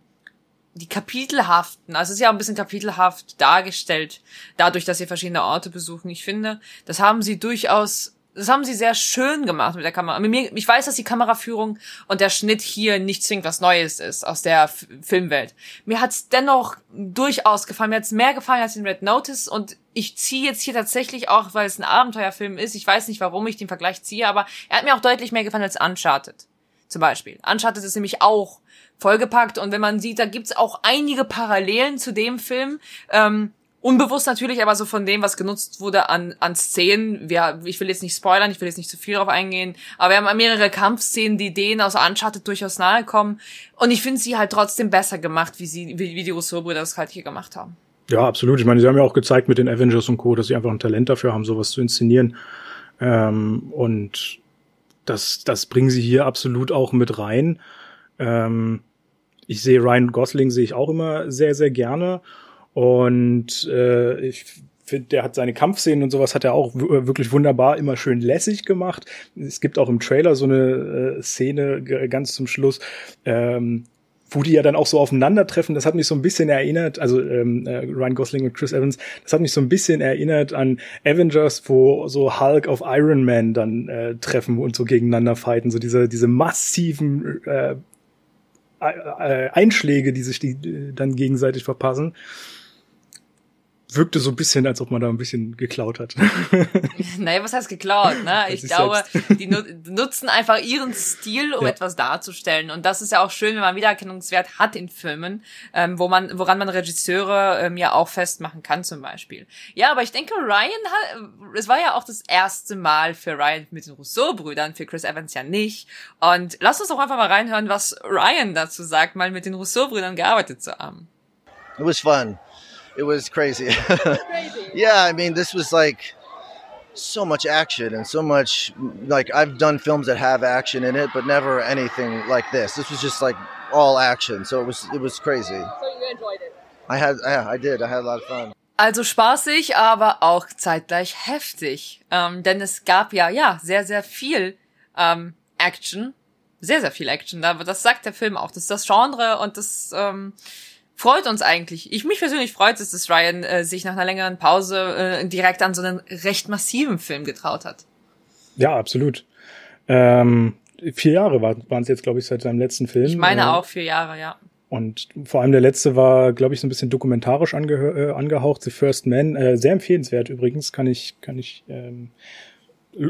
die Kapitelhaften, also es ist ja auch ein bisschen kapitelhaft dargestellt, dadurch, dass sie verschiedene Orte besuchen. Ich finde, das haben sie durchaus das haben sie sehr schön gemacht mit der Kamera. Ich weiß, dass die Kameraführung und der Schnitt hier nicht zwingend was Neues ist aus der F Filmwelt. Mir hat's dennoch durchaus gefallen. Mir hat's mehr gefallen als in Red Notice und ich ziehe jetzt hier tatsächlich auch, weil es ein Abenteuerfilm ist. Ich weiß nicht, warum ich den Vergleich ziehe, aber er hat mir auch deutlich mehr gefallen als Uncharted. Zum Beispiel. Uncharted ist nämlich auch vollgepackt und wenn man sieht, da gibt's auch einige Parallelen zu dem Film. Ähm, Unbewusst natürlich, aber so von dem, was genutzt wurde an, an Szenen. Wir, ich will jetzt nicht spoilern, ich will jetzt nicht zu viel darauf eingehen, aber wir haben mehrere Kampfszenen, die denen aus Uncharted durchaus nahe kommen. Und ich finde sie halt trotzdem besser gemacht, wie sie, wie, wie die Rousseau-Brüder das halt hier gemacht haben. Ja, absolut. Ich meine, sie haben ja auch gezeigt mit den Avengers und Co., dass sie einfach ein Talent dafür haben, sowas zu inszenieren. Ähm, und das, das bringen sie hier absolut auch mit rein. Ähm, ich sehe Ryan Gosling sehe ich auch immer sehr, sehr gerne. Und äh, ich finde, der hat seine Kampfszenen und sowas hat er auch wirklich wunderbar, immer schön lässig gemacht. Es gibt auch im Trailer so eine äh, Szene ganz zum Schluss, ähm, wo die ja dann auch so aufeinandertreffen. Das hat mich so ein bisschen erinnert, also ähm, äh, Ryan Gosling und Chris Evans, das hat mich so ein bisschen erinnert an Avengers, wo so Hulk auf Iron Man dann äh, treffen und so gegeneinander fighten. So diese, diese massiven äh, äh Einschläge, die sich die äh, dann gegenseitig verpassen wirkte so ein bisschen, als ob man da ein bisschen geklaut hat. naja, was heißt geklaut? Ne? Ich glaube, selbst. die nutzen einfach ihren Stil, um ja. etwas darzustellen. Und das ist ja auch schön, wenn man Wiedererkennungswert hat in Filmen, ähm, wo man, woran man Regisseure ähm, ja auch festmachen kann, zum Beispiel. Ja, aber ich denke, Ryan hat, es war ja auch das erste Mal für Ryan mit den Rousseau-Brüdern, für Chris Evans ja nicht. Und lass uns doch einfach mal reinhören, was Ryan dazu sagt, mal mit den Rousseau-Brüdern gearbeitet zu haben. It was fun. It was crazy. crazy. yeah, I mean, this was like so much action and so much like I've done films that have action in it, but never anything like this. This was just like all action, so it was it was crazy. So you enjoyed it? I had, yeah, I did. I had a lot of fun. Also spaßig, aber auch zeitgleich heftig, ähm, denn es gab ja ja sehr sehr viel ähm, Action, sehr sehr viel Action. Aber das sagt der Film auch. Das ist das Genre und das ähm, freut uns eigentlich. Ich mich persönlich freut es, dass Ryan äh, sich nach einer längeren Pause äh, direkt an so einen recht massiven Film getraut hat. Ja, absolut. Ähm, vier Jahre waren es jetzt, glaube ich, seit seinem letzten Film. Ich meine äh, auch vier Jahre, ja. Und vor allem der letzte war, glaube ich, so ein bisschen dokumentarisch ange äh, angehaucht, The First Man. Äh, sehr empfehlenswert übrigens, kann ich, kann ich ähm,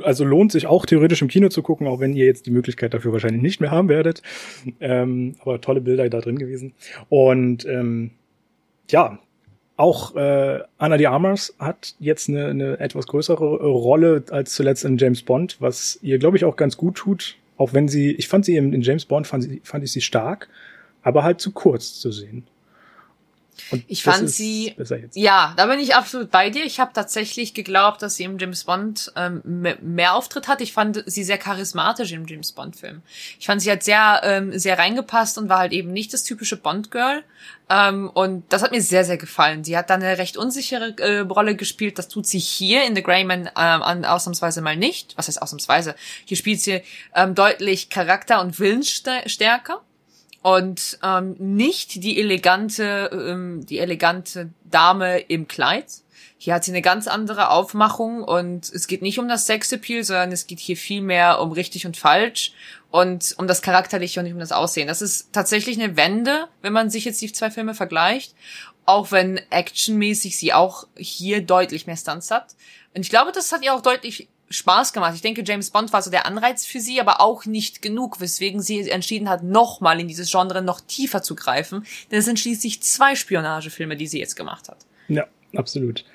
also lohnt sich auch theoretisch im Kino zu gucken, auch wenn ihr jetzt die Möglichkeit dafür wahrscheinlich nicht mehr haben werdet. Ähm, aber tolle Bilder da drin gewesen. Und ähm, ja, auch äh, Anna de Armas hat jetzt eine, eine etwas größere Rolle als zuletzt in James Bond, was ihr, glaube ich, auch ganz gut tut. Auch wenn sie, ich fand sie in, in James Bond, fand, sie, fand ich sie stark, aber halt zu kurz zu sehen. Und ich fand sie, ja, da bin ich absolut bei dir. Ich habe tatsächlich geglaubt, dass sie im James Bond ähm, mehr Auftritt hat. Ich fand sie sehr charismatisch im James Bond Film. Ich fand sie hat sehr ähm, sehr reingepasst und war halt eben nicht das typische Bond Girl. Ähm, und das hat mir sehr sehr gefallen. Sie hat dann eine recht unsichere äh, Rolle gespielt. Das tut sie hier in The Greyman ähm, ausnahmsweise mal nicht. Was heißt ausnahmsweise? Hier spielt sie ähm, deutlich Charakter und Willensstärker und ähm, nicht die elegante, ähm, die elegante Dame im Kleid. Hier hat sie eine ganz andere Aufmachung und es geht nicht um das Sexappeal, sondern es geht hier viel mehr um richtig und falsch und um das Charakterliche und nicht um das Aussehen. Das ist tatsächlich eine Wende, wenn man sich jetzt die zwei Filme vergleicht. Auch wenn actionmäßig sie auch hier deutlich mehr Stunts hat. Und ich glaube, das hat ihr auch deutlich Spaß gemacht. Ich denke, James Bond war so der Anreiz für sie, aber auch nicht genug, weswegen sie entschieden hat, nochmal in dieses Genre noch tiefer zu greifen. Denn es sind schließlich zwei Spionagefilme, die sie jetzt gemacht hat. Ja, absolut.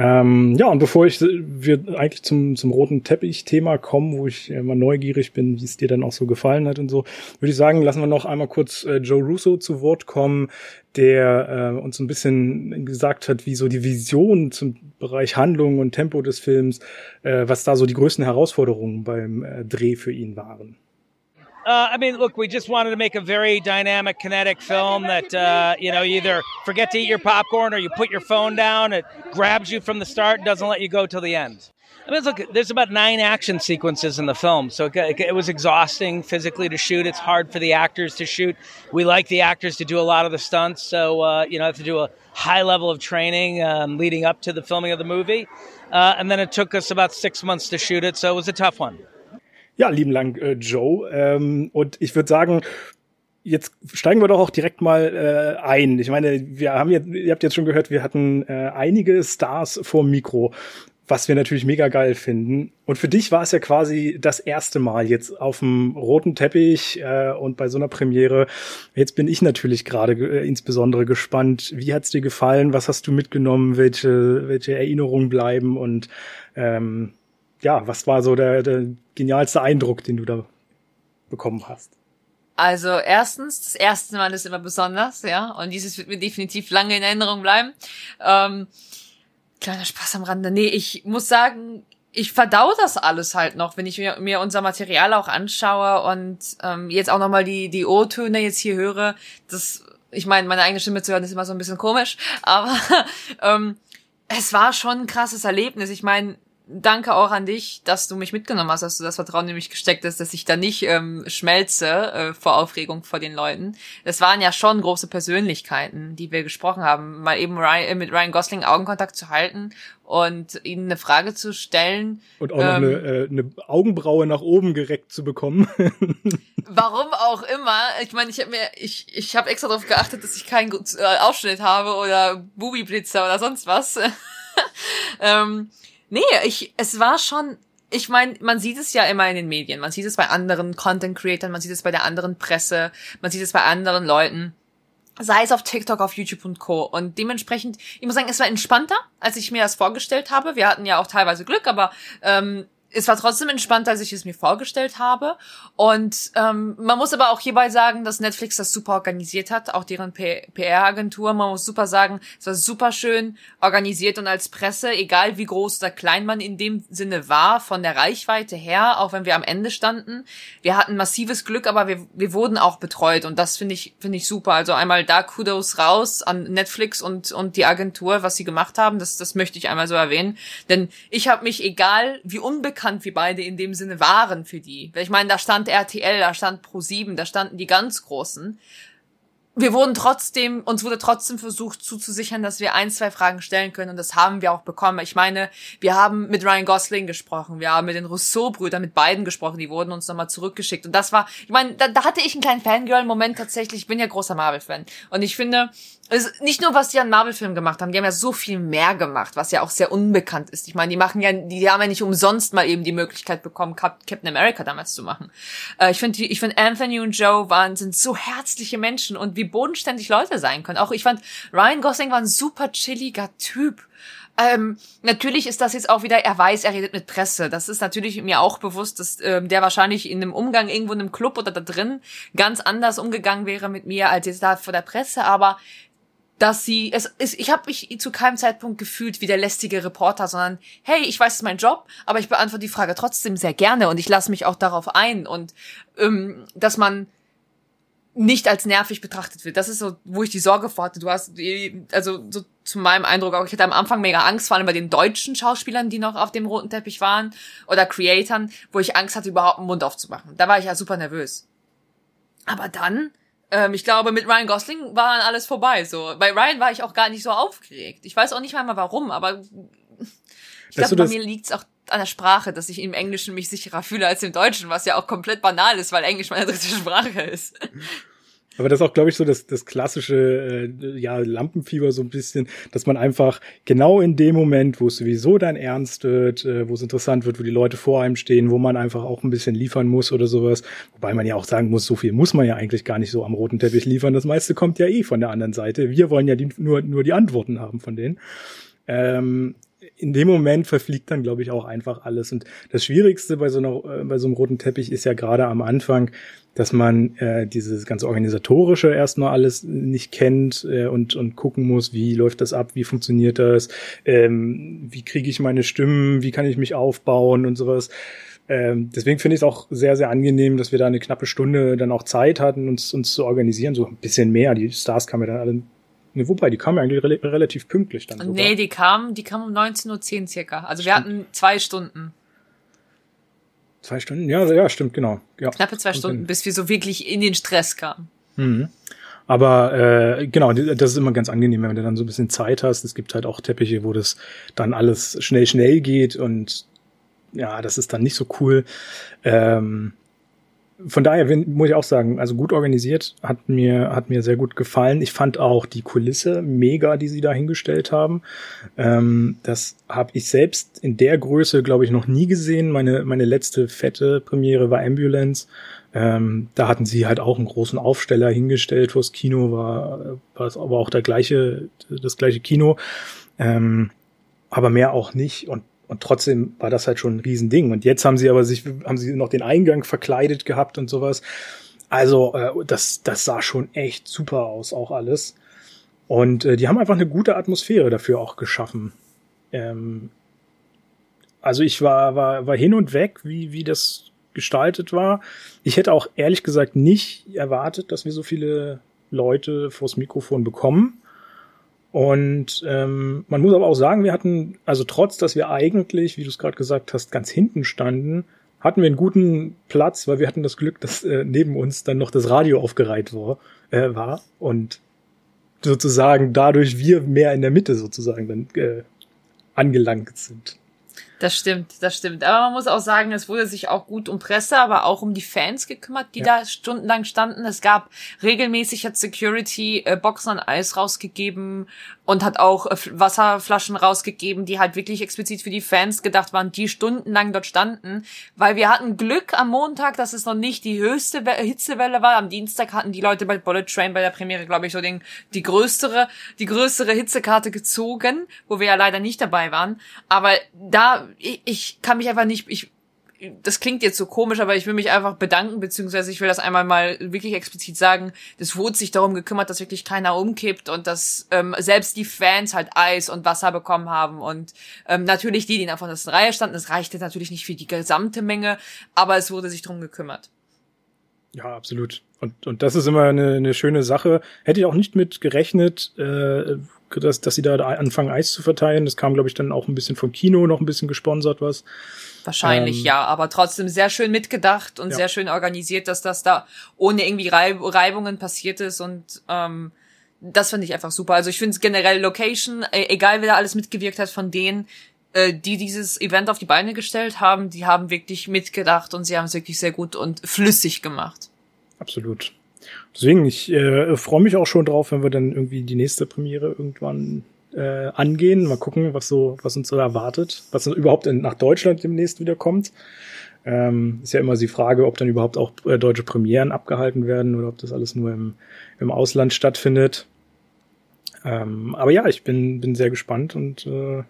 Ähm, ja, und bevor ich wir eigentlich zum, zum roten Teppich-Thema kommen, wo ich immer neugierig bin, wie es dir dann auch so gefallen hat und so, würde ich sagen, lassen wir noch einmal kurz äh, Joe Russo zu Wort kommen, der äh, uns ein bisschen gesagt hat, wie so die Vision zum Bereich Handlung und Tempo des Films, äh, was da so die größten Herausforderungen beim äh, Dreh für ihn waren. Uh, I mean, look, we just wanted to make a very dynamic, kinetic film that, uh, you know, either forget to eat your popcorn or you put your phone down. It grabs you from the start and doesn't let you go till the end. I mean, look, there's about nine action sequences in the film, so it, it, was exhausting physically to shoot. It's hard for the actors to shoot. We like the actors to do a lot of the stunts, so uh, you know, I have to do a high level of training um, leading up to the filming of the movie. Uh, and then it took us about six months to shoot it, so it was a tough one. Ja, lieben Dank, äh, Joe. Ähm, und ich würde sagen, jetzt steigen wir doch auch direkt mal äh, ein. Ich meine, wir haben jetzt, ihr habt jetzt schon gehört, wir hatten äh, einige Stars vor Mikro was wir natürlich mega geil finden. Und für dich war es ja quasi das erste Mal jetzt auf dem roten Teppich äh, und bei so einer Premiere. Jetzt bin ich natürlich gerade äh, insbesondere gespannt. Wie hat's dir gefallen? Was hast du mitgenommen? Welche, welche Erinnerungen bleiben? Und ähm, ja, was war so der, der genialste Eindruck, den du da bekommen hast? Also erstens, das erste Mal ist immer besonders, ja, und dieses wird mir definitiv lange in Erinnerung bleiben. Ähm, Kleiner Spaß am Rande. Nee, ich muss sagen, ich verdau das alles halt noch, wenn ich mir, mir unser Material auch anschaue und ähm, jetzt auch nochmal die, die O-Töne jetzt hier höre. Das, ich meine, meine eigene Stimme zu hören ist immer so ein bisschen komisch, aber ähm, es war schon ein krasses Erlebnis. Ich meine, danke auch an dich, dass du mich mitgenommen hast, dass du das Vertrauen in mich gesteckt hast, dass ich da nicht ähm, schmelze äh, vor Aufregung vor den Leuten. Das waren ja schon große Persönlichkeiten, die wir gesprochen haben. Mal eben Ryan, äh, mit Ryan Gosling Augenkontakt zu halten und ihnen eine Frage zu stellen. Und auch ähm, noch eine, äh, eine Augenbraue nach oben gereckt zu bekommen. warum auch immer. Ich meine, ich habe mir, ich, ich habe extra darauf geachtet, dass ich keinen äh, Ausschnitt habe oder Bubi-Blitzer oder sonst was. ähm, Nee, ich, es war schon, ich meine, man sieht es ja immer in den Medien, man sieht es bei anderen Content Creators, man sieht es bei der anderen Presse, man sieht es bei anderen Leuten. Sei es auf TikTok, auf YouTube und Co. Und dementsprechend, ich muss sagen, es war entspannter, als ich mir das vorgestellt habe. Wir hatten ja auch teilweise Glück, aber ähm, es war trotzdem entspannter, als ich es mir vorgestellt habe. Und ähm, man muss aber auch hierbei sagen, dass Netflix das super organisiert hat, auch deren PR-Agentur. Man muss super sagen, es war super schön organisiert und als Presse, egal wie groß oder klein man in dem Sinne war, von der Reichweite her, auch wenn wir am Ende standen, wir hatten massives Glück, aber wir, wir wurden auch betreut und das finde ich finde ich super. Also einmal da Kudos raus an Netflix und und die Agentur, was sie gemacht haben. Das das möchte ich einmal so erwähnen, denn ich habe mich egal wie unbekannt unbekannt wie beide in dem Sinne waren für die. Ich meine, da stand RTL, da stand Pro7, da standen die ganz Großen. Wir wurden trotzdem, uns wurde trotzdem versucht zuzusichern, dass wir ein, zwei Fragen stellen können und das haben wir auch bekommen. Ich meine, wir haben mit Ryan Gosling gesprochen, wir haben mit den Rousseau-Brüdern, mit beiden gesprochen, die wurden uns nochmal zurückgeschickt und das war, ich meine, da, da hatte ich einen kleinen Fangirl-Moment tatsächlich, ich bin ja großer Marvel-Fan und ich finde, also nicht nur, was die an Marvel-Filmen gemacht haben, die haben ja so viel mehr gemacht, was ja auch sehr unbekannt ist. Ich meine, die machen ja, die haben ja nicht umsonst mal eben die Möglichkeit bekommen, Captain America damals zu machen. Äh, ich finde, ich finde Anthony und Joe waren sind so herzliche Menschen und wie bodenständig Leute sein können. Auch ich fand Ryan Gosling war ein super chilliger Typ. Ähm, natürlich ist das jetzt auch wieder, er weiß, er redet mit Presse. Das ist natürlich mir auch bewusst, dass ähm, der wahrscheinlich in einem Umgang irgendwo in einem Club oder da drin ganz anders umgegangen wäre mit mir als jetzt da vor der Presse. Aber dass sie es ist, ich habe mich zu keinem Zeitpunkt gefühlt wie der lästige Reporter, sondern hey, ich weiß, es ist mein Job, aber ich beantworte die Frage trotzdem sehr gerne und ich lasse mich auch darauf ein und ähm, dass man nicht als nervig betrachtet wird. Das ist so, wo ich die Sorge vor hatte. Du hast, also so zu meinem Eindruck auch, ich hatte am Anfang mega Angst, vor allem bei den deutschen Schauspielern, die noch auf dem roten Teppich waren oder Creatoren, wo ich Angst hatte, überhaupt einen Mund aufzumachen. Da war ich ja super nervös. Aber dann ähm, ich glaube, mit Ryan Gosling war dann alles vorbei. So bei Ryan war ich auch gar nicht so aufgeregt. Ich weiß auch nicht mal warum, aber ich glaube, bei mir liegt's auch an der Sprache, dass ich im Englischen mich sicherer fühle als im Deutschen, was ja auch komplett banal ist, weil Englisch meine dritte Sprache ist. Aber das ist auch, glaube ich, so das, das klassische äh, ja, Lampenfieber so ein bisschen, dass man einfach genau in dem Moment, wo es sowieso dann ernst wird, äh, wo es interessant wird, wo die Leute vor einem stehen, wo man einfach auch ein bisschen liefern muss oder sowas. Wobei man ja auch sagen muss, so viel muss man ja eigentlich gar nicht so am roten Teppich liefern. Das meiste kommt ja eh von der anderen Seite. Wir wollen ja die, nur, nur die Antworten haben von denen. Ähm, in dem Moment verfliegt dann, glaube ich, auch einfach alles. Und das Schwierigste bei so, einer, äh, bei so einem roten Teppich ist ja gerade am Anfang, dass man äh, dieses ganze organisatorische erstmal alles nicht kennt äh, und und gucken muss, wie läuft das ab, wie funktioniert das, ähm, wie kriege ich meine Stimmen, wie kann ich mich aufbauen und sowas. Ähm, deswegen finde ich es auch sehr, sehr angenehm, dass wir da eine knappe Stunde dann auch Zeit hatten, uns, uns zu organisieren, so ein bisschen mehr. Die Stars kamen ja dann alle Ne, wobei, die kamen eigentlich re relativ pünktlich dann sogar. Nee, die kamen, die kamen um 19.10 Uhr circa. Also wir hatten zwei Stunden. Zwei Stunden? Ja, ja, stimmt, genau. Ja. Knappe zwei Kommt Stunden, bis wir so wirklich in den Stress kamen. Mhm. Aber äh, genau, das ist immer ganz angenehm, wenn du dann so ein bisschen Zeit hast. Es gibt halt auch Teppiche, wo das dann alles schnell, schnell geht und ja, das ist dann nicht so cool. Ähm, von daher muss ich auch sagen, also gut organisiert, hat mir, hat mir sehr gut gefallen. Ich fand auch die Kulisse mega, die sie da hingestellt haben. Ähm, das habe ich selbst in der Größe, glaube ich, noch nie gesehen. Meine, meine letzte fette Premiere war Ambulance. Ähm, da hatten sie halt auch einen großen Aufsteller hingestellt vors Kino, war, war es aber auch der gleiche, das gleiche Kino. Ähm, aber mehr auch nicht. Und, und trotzdem war das halt schon ein Riesending. Und jetzt haben sie aber sich, haben sie noch den Eingang verkleidet gehabt und sowas. Also, äh, das, das sah schon echt super aus, auch alles. Und äh, die haben einfach eine gute Atmosphäre dafür auch geschaffen. Ähm, also ich war, war, war hin und weg, wie, wie das gestaltet war. Ich hätte auch ehrlich gesagt nicht erwartet, dass wir so viele Leute vors Mikrofon bekommen. Und ähm, man muss aber auch sagen, wir hatten, also trotz, dass wir eigentlich, wie du es gerade gesagt hast, ganz hinten standen, hatten wir einen guten Platz, weil wir hatten das Glück, dass äh, neben uns dann noch das Radio aufgereiht war, äh, war und sozusagen dadurch wir mehr in der Mitte sozusagen dann äh, angelangt sind. Das stimmt, das stimmt. Aber man muss auch sagen, es wurde sich auch gut um Presse, aber auch um die Fans gekümmert, die Ja. da stundenlang standen. Es gab regelmäßig hat Security äh, Boxen an Eis rausgegeben und hat auch äh, Wasserflaschen rausgegeben, die halt wirklich explizit für die Fans gedacht waren, die stundenlang dort standen. Weil wir hatten Glück am Montag, dass es noch nicht die höchste We Hitzewelle war. Am Dienstag hatten die Leute bei Bullet Train bei der Premiere, glaube ich, so den, die größere, die größere Hitzekarte gezogen, wo wir ja leider nicht dabei waren. Aber da, ich, ich kann mich einfach nicht, ich, das klingt jetzt so komisch, aber ich will mich einfach bedanken, beziehungsweise ich will das einmal mal wirklich explizit sagen. Es wurde sich darum gekümmert, dass wirklich keiner umkippt und dass ähm, selbst die Fans halt Eis und Wasser bekommen haben und ähm, natürlich die, die in der vordersten Reihe standen. Es reichte natürlich nicht für die gesamte Menge, aber es wurde sich darum gekümmert. Ja, absolut. Und, und das ist immer eine, eine schöne Sache. Hätte ich auch nicht mit gerechnet, äh, dass, dass sie da anfangen, Eis zu verteilen. Das kam, glaube ich, dann auch ein bisschen vom Kino noch ein bisschen gesponsert was. Wahrscheinlich Ähm, ja, aber trotzdem sehr schön mitgedacht und Ja. sehr schön organisiert, dass das da ohne irgendwie Reib Reibungen passiert ist und ähm, das finde ich einfach super. Also ich finde es generell Location, e egal wer da alles mitgewirkt hat von denen, äh, die dieses Event auf die Beine gestellt haben, die haben wirklich mitgedacht und sie haben es wirklich sehr gut und flüssig gemacht. Absolut. Deswegen, ich äh, freue mich auch schon drauf, wenn wir dann irgendwie die nächste Premiere irgendwann äh, angehen. Mal gucken, was so, was uns so erwartet, was dann überhaupt in, nach Deutschland demnächst wieder kommt. Ähm, ist ja immer die Frage, ob dann überhaupt auch äh, deutsche Premieren abgehalten werden oder ob das alles nur im, im Ausland stattfindet. Ähm, aber ja, ich bin, bin sehr gespannt und äh,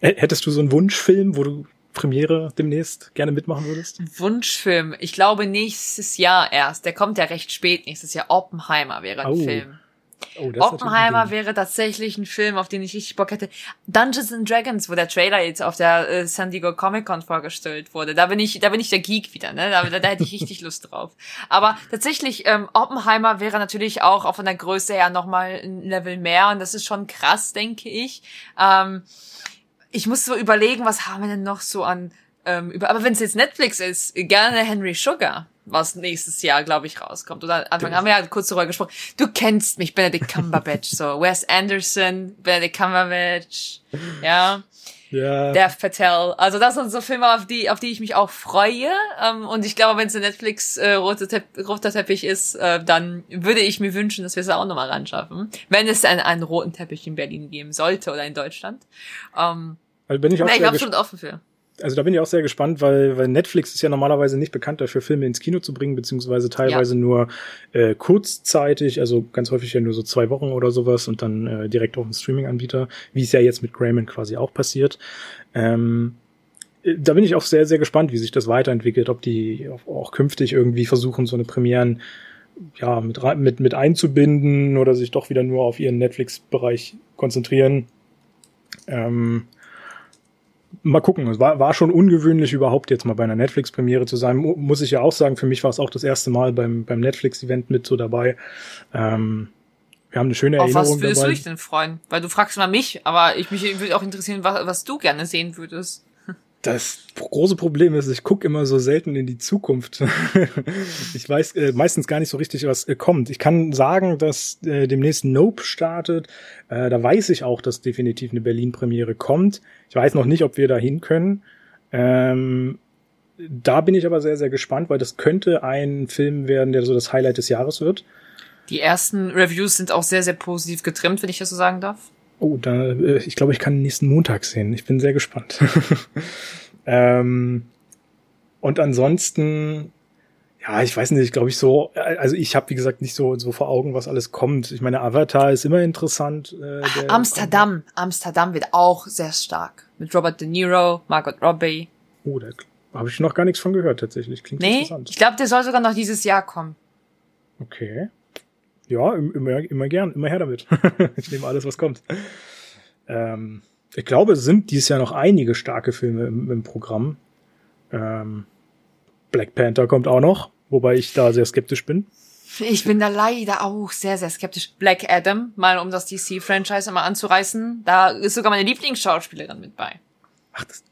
hättest du so einen Wunschfilm, wo du Premiere demnächst gerne mitmachen würdest? Wunschfilm, ich glaube nächstes Jahr erst, der kommt ja recht spät nächstes Jahr, Oppenheimer wäre ein Oh, Film. Oh, Oppenheimer wäre tatsächlich ein Film, auf den ich richtig Bock hätte. Dungeons and Dragons, wo der Trailer jetzt auf der äh, San Diego Comic Con vorgestellt wurde. Da bin ich, da bin ich der Geek wieder, ne? Da, da, da hätte ich richtig Lust drauf. Aber tatsächlich, ähm, Oppenheimer wäre natürlich auch auf einer Größe her nochmal ein Level mehr und das ist schon krass, denke ich. Ähm, ich muss so überlegen, was haben wir denn noch so an ähm, über, aber wenn es jetzt Netflix ist, gerne Henry Sugar, was nächstes Jahr, glaube ich, rauskommt. Oder Anfang haben wir ja kurz darüber gesprochen. Du kennst mich, Benedict Cumberbatch, so Wes Anderson, Benedict Cumberbatch, ja, Ja. Dev Patel. Also das sind so Filme, auf die, auf die ich mich auch freue. Ähm, und ich glaube, wenn es ein Netflix äh, rote Tepp roter Teppich ist, äh, dann würde ich mir wünschen, dass wir es auch nochmal ran schaffen. Wenn es einen, einen roten Teppich in Berlin geben sollte oder in Deutschland. Ähm, also bin ich auch wäre ich sehr absolut offen für. Also da bin ich auch sehr gespannt, weil, weil Netflix ist ja normalerweise nicht bekannt dafür, Filme ins Kino zu bringen, beziehungsweise teilweise nur äh, kurzzeitig, also ganz häufig ja nur so zwei Wochen oder sowas und dann äh, direkt auf den Streaming-Anbieter, wie es ja jetzt mit Greyman quasi auch passiert. Ähm, äh, da bin ich auch sehr, sehr gespannt, wie sich das weiterentwickelt, ob die auch, künftig irgendwie versuchen, so eine Premieren ja, mit, mit, mit einzubinden oder sich doch wieder nur auf ihren Netflix-Bereich konzentrieren. Ähm, mal gucken. Es war, war schon ungewöhnlich, überhaupt jetzt mal bei einer Netflix-Premiere zu sein. Mu- Muss ich ja auch sagen, für mich war es auch das erste Mal beim, beim Netflix-Event mit so dabei. Ähm, wir haben eine schöne Auf Erinnerung was würdest dabei. du dich denn freuen? Weil du fragst mal mich, aber ich mich würde auch interessieren, was, was du gerne sehen würdest. Das große Problem ist, ich gucke immer so selten in die Zukunft. ich weiß äh, meistens gar nicht so richtig, was äh, kommt. Ich kann sagen, dass äh, demnächst Nope startet. Äh, da weiß ich auch, dass definitiv eine Berlin-Premiere kommt. Ich weiß noch nicht, ob wir da hin können. Ähm, da bin ich aber sehr, sehr gespannt, weil das könnte ein Film werden, der so das Highlight des Jahres wird. Die ersten Reviews sind auch sehr, sehr positiv getrimmt, wenn ich das so sagen darf. Oh, da, äh, ich glaube, ich kann den nächsten Montag sehen. Ich bin sehr gespannt. ähm, und ansonsten, ja, ich weiß nicht, glaube ich so, äh, also ich habe wie gesagt nicht so so vor Augen, was alles kommt. Ich meine, Avatar ist immer interessant. Äh, Amsterdam. Amsterdam wird auch sehr stark. Mit Robert De Niro, Margot Robbie. Oh, da habe ich noch gar nichts von gehört tatsächlich. Klingt Nee, interessant. ich glaube, der soll sogar noch dieses Jahr kommen. Okay. Ja, im- immer, immer gern, immer her damit. ich nehme alles, was kommt. Ähm, ich glaube, es sind dieses Jahr noch einige starke Filme im, im Programm. Ähm, Black Panther kommt auch noch, wobei ich da sehr skeptisch bin. Ich bin da leider auch sehr, sehr skeptisch. Black Adam, mal um das DC-Franchise mal anzureißen, da ist sogar meine Lieblingsschauspielerin mit bei. Ach, das,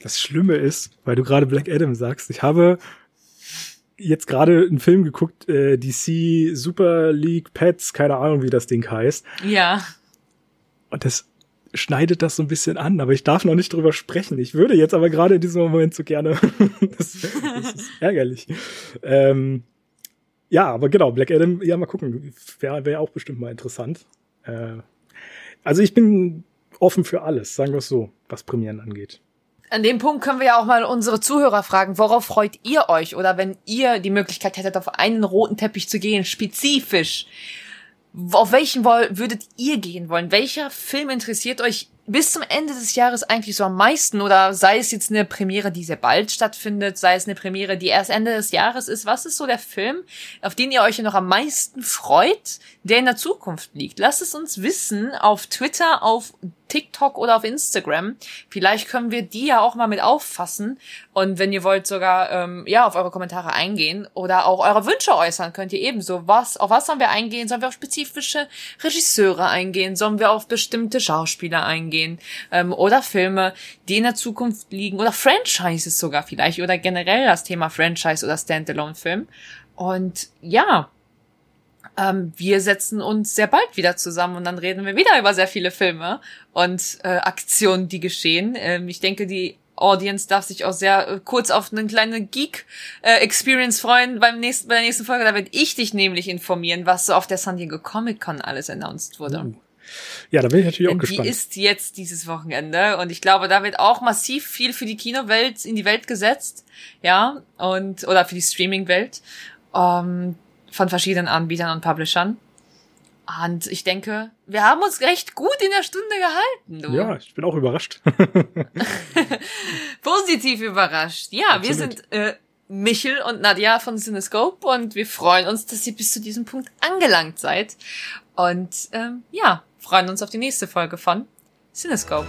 das Schlimme ist, weil du gerade Black Adam sagst, ich habe jetzt gerade einen Film geguckt, äh, DC Super League Pets, keine Ahnung, wie das Ding heißt. Ja. Und das schneidet das so ein bisschen an, aber ich darf noch nicht drüber sprechen. Ich würde jetzt aber gerade in diesem Moment so gerne. das, das ist ärgerlich. Ähm, ja, aber genau, Black Adam, ja, mal gucken. Wäre wär auch bestimmt mal interessant. Äh, also ich bin offen für alles, sagen wir es so, was Premieren angeht. An dem Punkt können wir ja auch mal unsere Zuhörer fragen, worauf freut ihr euch? Oder wenn ihr die Möglichkeit hättet, auf einen roten Teppich zu gehen, spezifisch, auf welchen würdet ihr gehen wollen? Welcher Film interessiert euch bis zum Ende des Jahres eigentlich so am meisten? Oder sei es jetzt eine Premiere, die sehr bald stattfindet, sei es eine Premiere, die erst Ende des Jahres ist? Was ist so der Film, auf den ihr euch noch am meisten freut, der in der Zukunft liegt? Lasst es uns wissen auf Twitter, auf TikTok oder auf Instagram. Vielleicht können wir die ja auch mal mit auffassen. Und wenn ihr wollt, sogar ähm, ja auf eure Kommentare eingehen oder auch eure Wünsche äußern, könnt ihr ebenso. Was, auf was sollen wir eingehen? Sollen wir auf spezifische Regisseure eingehen? Sollen wir auf bestimmte Schauspieler eingehen? Ähm, oder Filme, die in der Zukunft liegen? Oder Franchises sogar vielleicht? Oder generell das Thema Franchise oder Standalone-Film? Und ja, ähm, wir setzen uns sehr bald wieder zusammen und dann reden wir wieder über sehr viele Filme und äh, Aktionen, die geschehen. Ähm, ich denke, die Audience darf sich auch sehr äh, kurz auf eine kleine Geek-Experience freuen beim nächsten, bei der nächsten Folge. Da werde ich dich nämlich informieren, was so auf der San Diego Comic Con alles announced wurde. Uh, Ja, da bin ich natürlich auch Denn die gespannt. ist jetzt dieses Wochenende und ich glaube, da wird auch massiv viel für die Kinowelt in die Welt gesetzt, ja, und oder für die Streaming-Welt ähm, von verschiedenen Anbietern und Publishern. Und ich denke, wir haben uns recht gut in der Stunde gehalten, du. ja, ich bin auch überrascht. Positiv überrascht. Ja, wir Absolut. sind äh, Michel und Nadja von Cinescope und wir freuen uns, dass ihr bis zu diesem Punkt angelangt seid. Und ähm, ja, freuen uns auf die nächste Folge von Cinescope.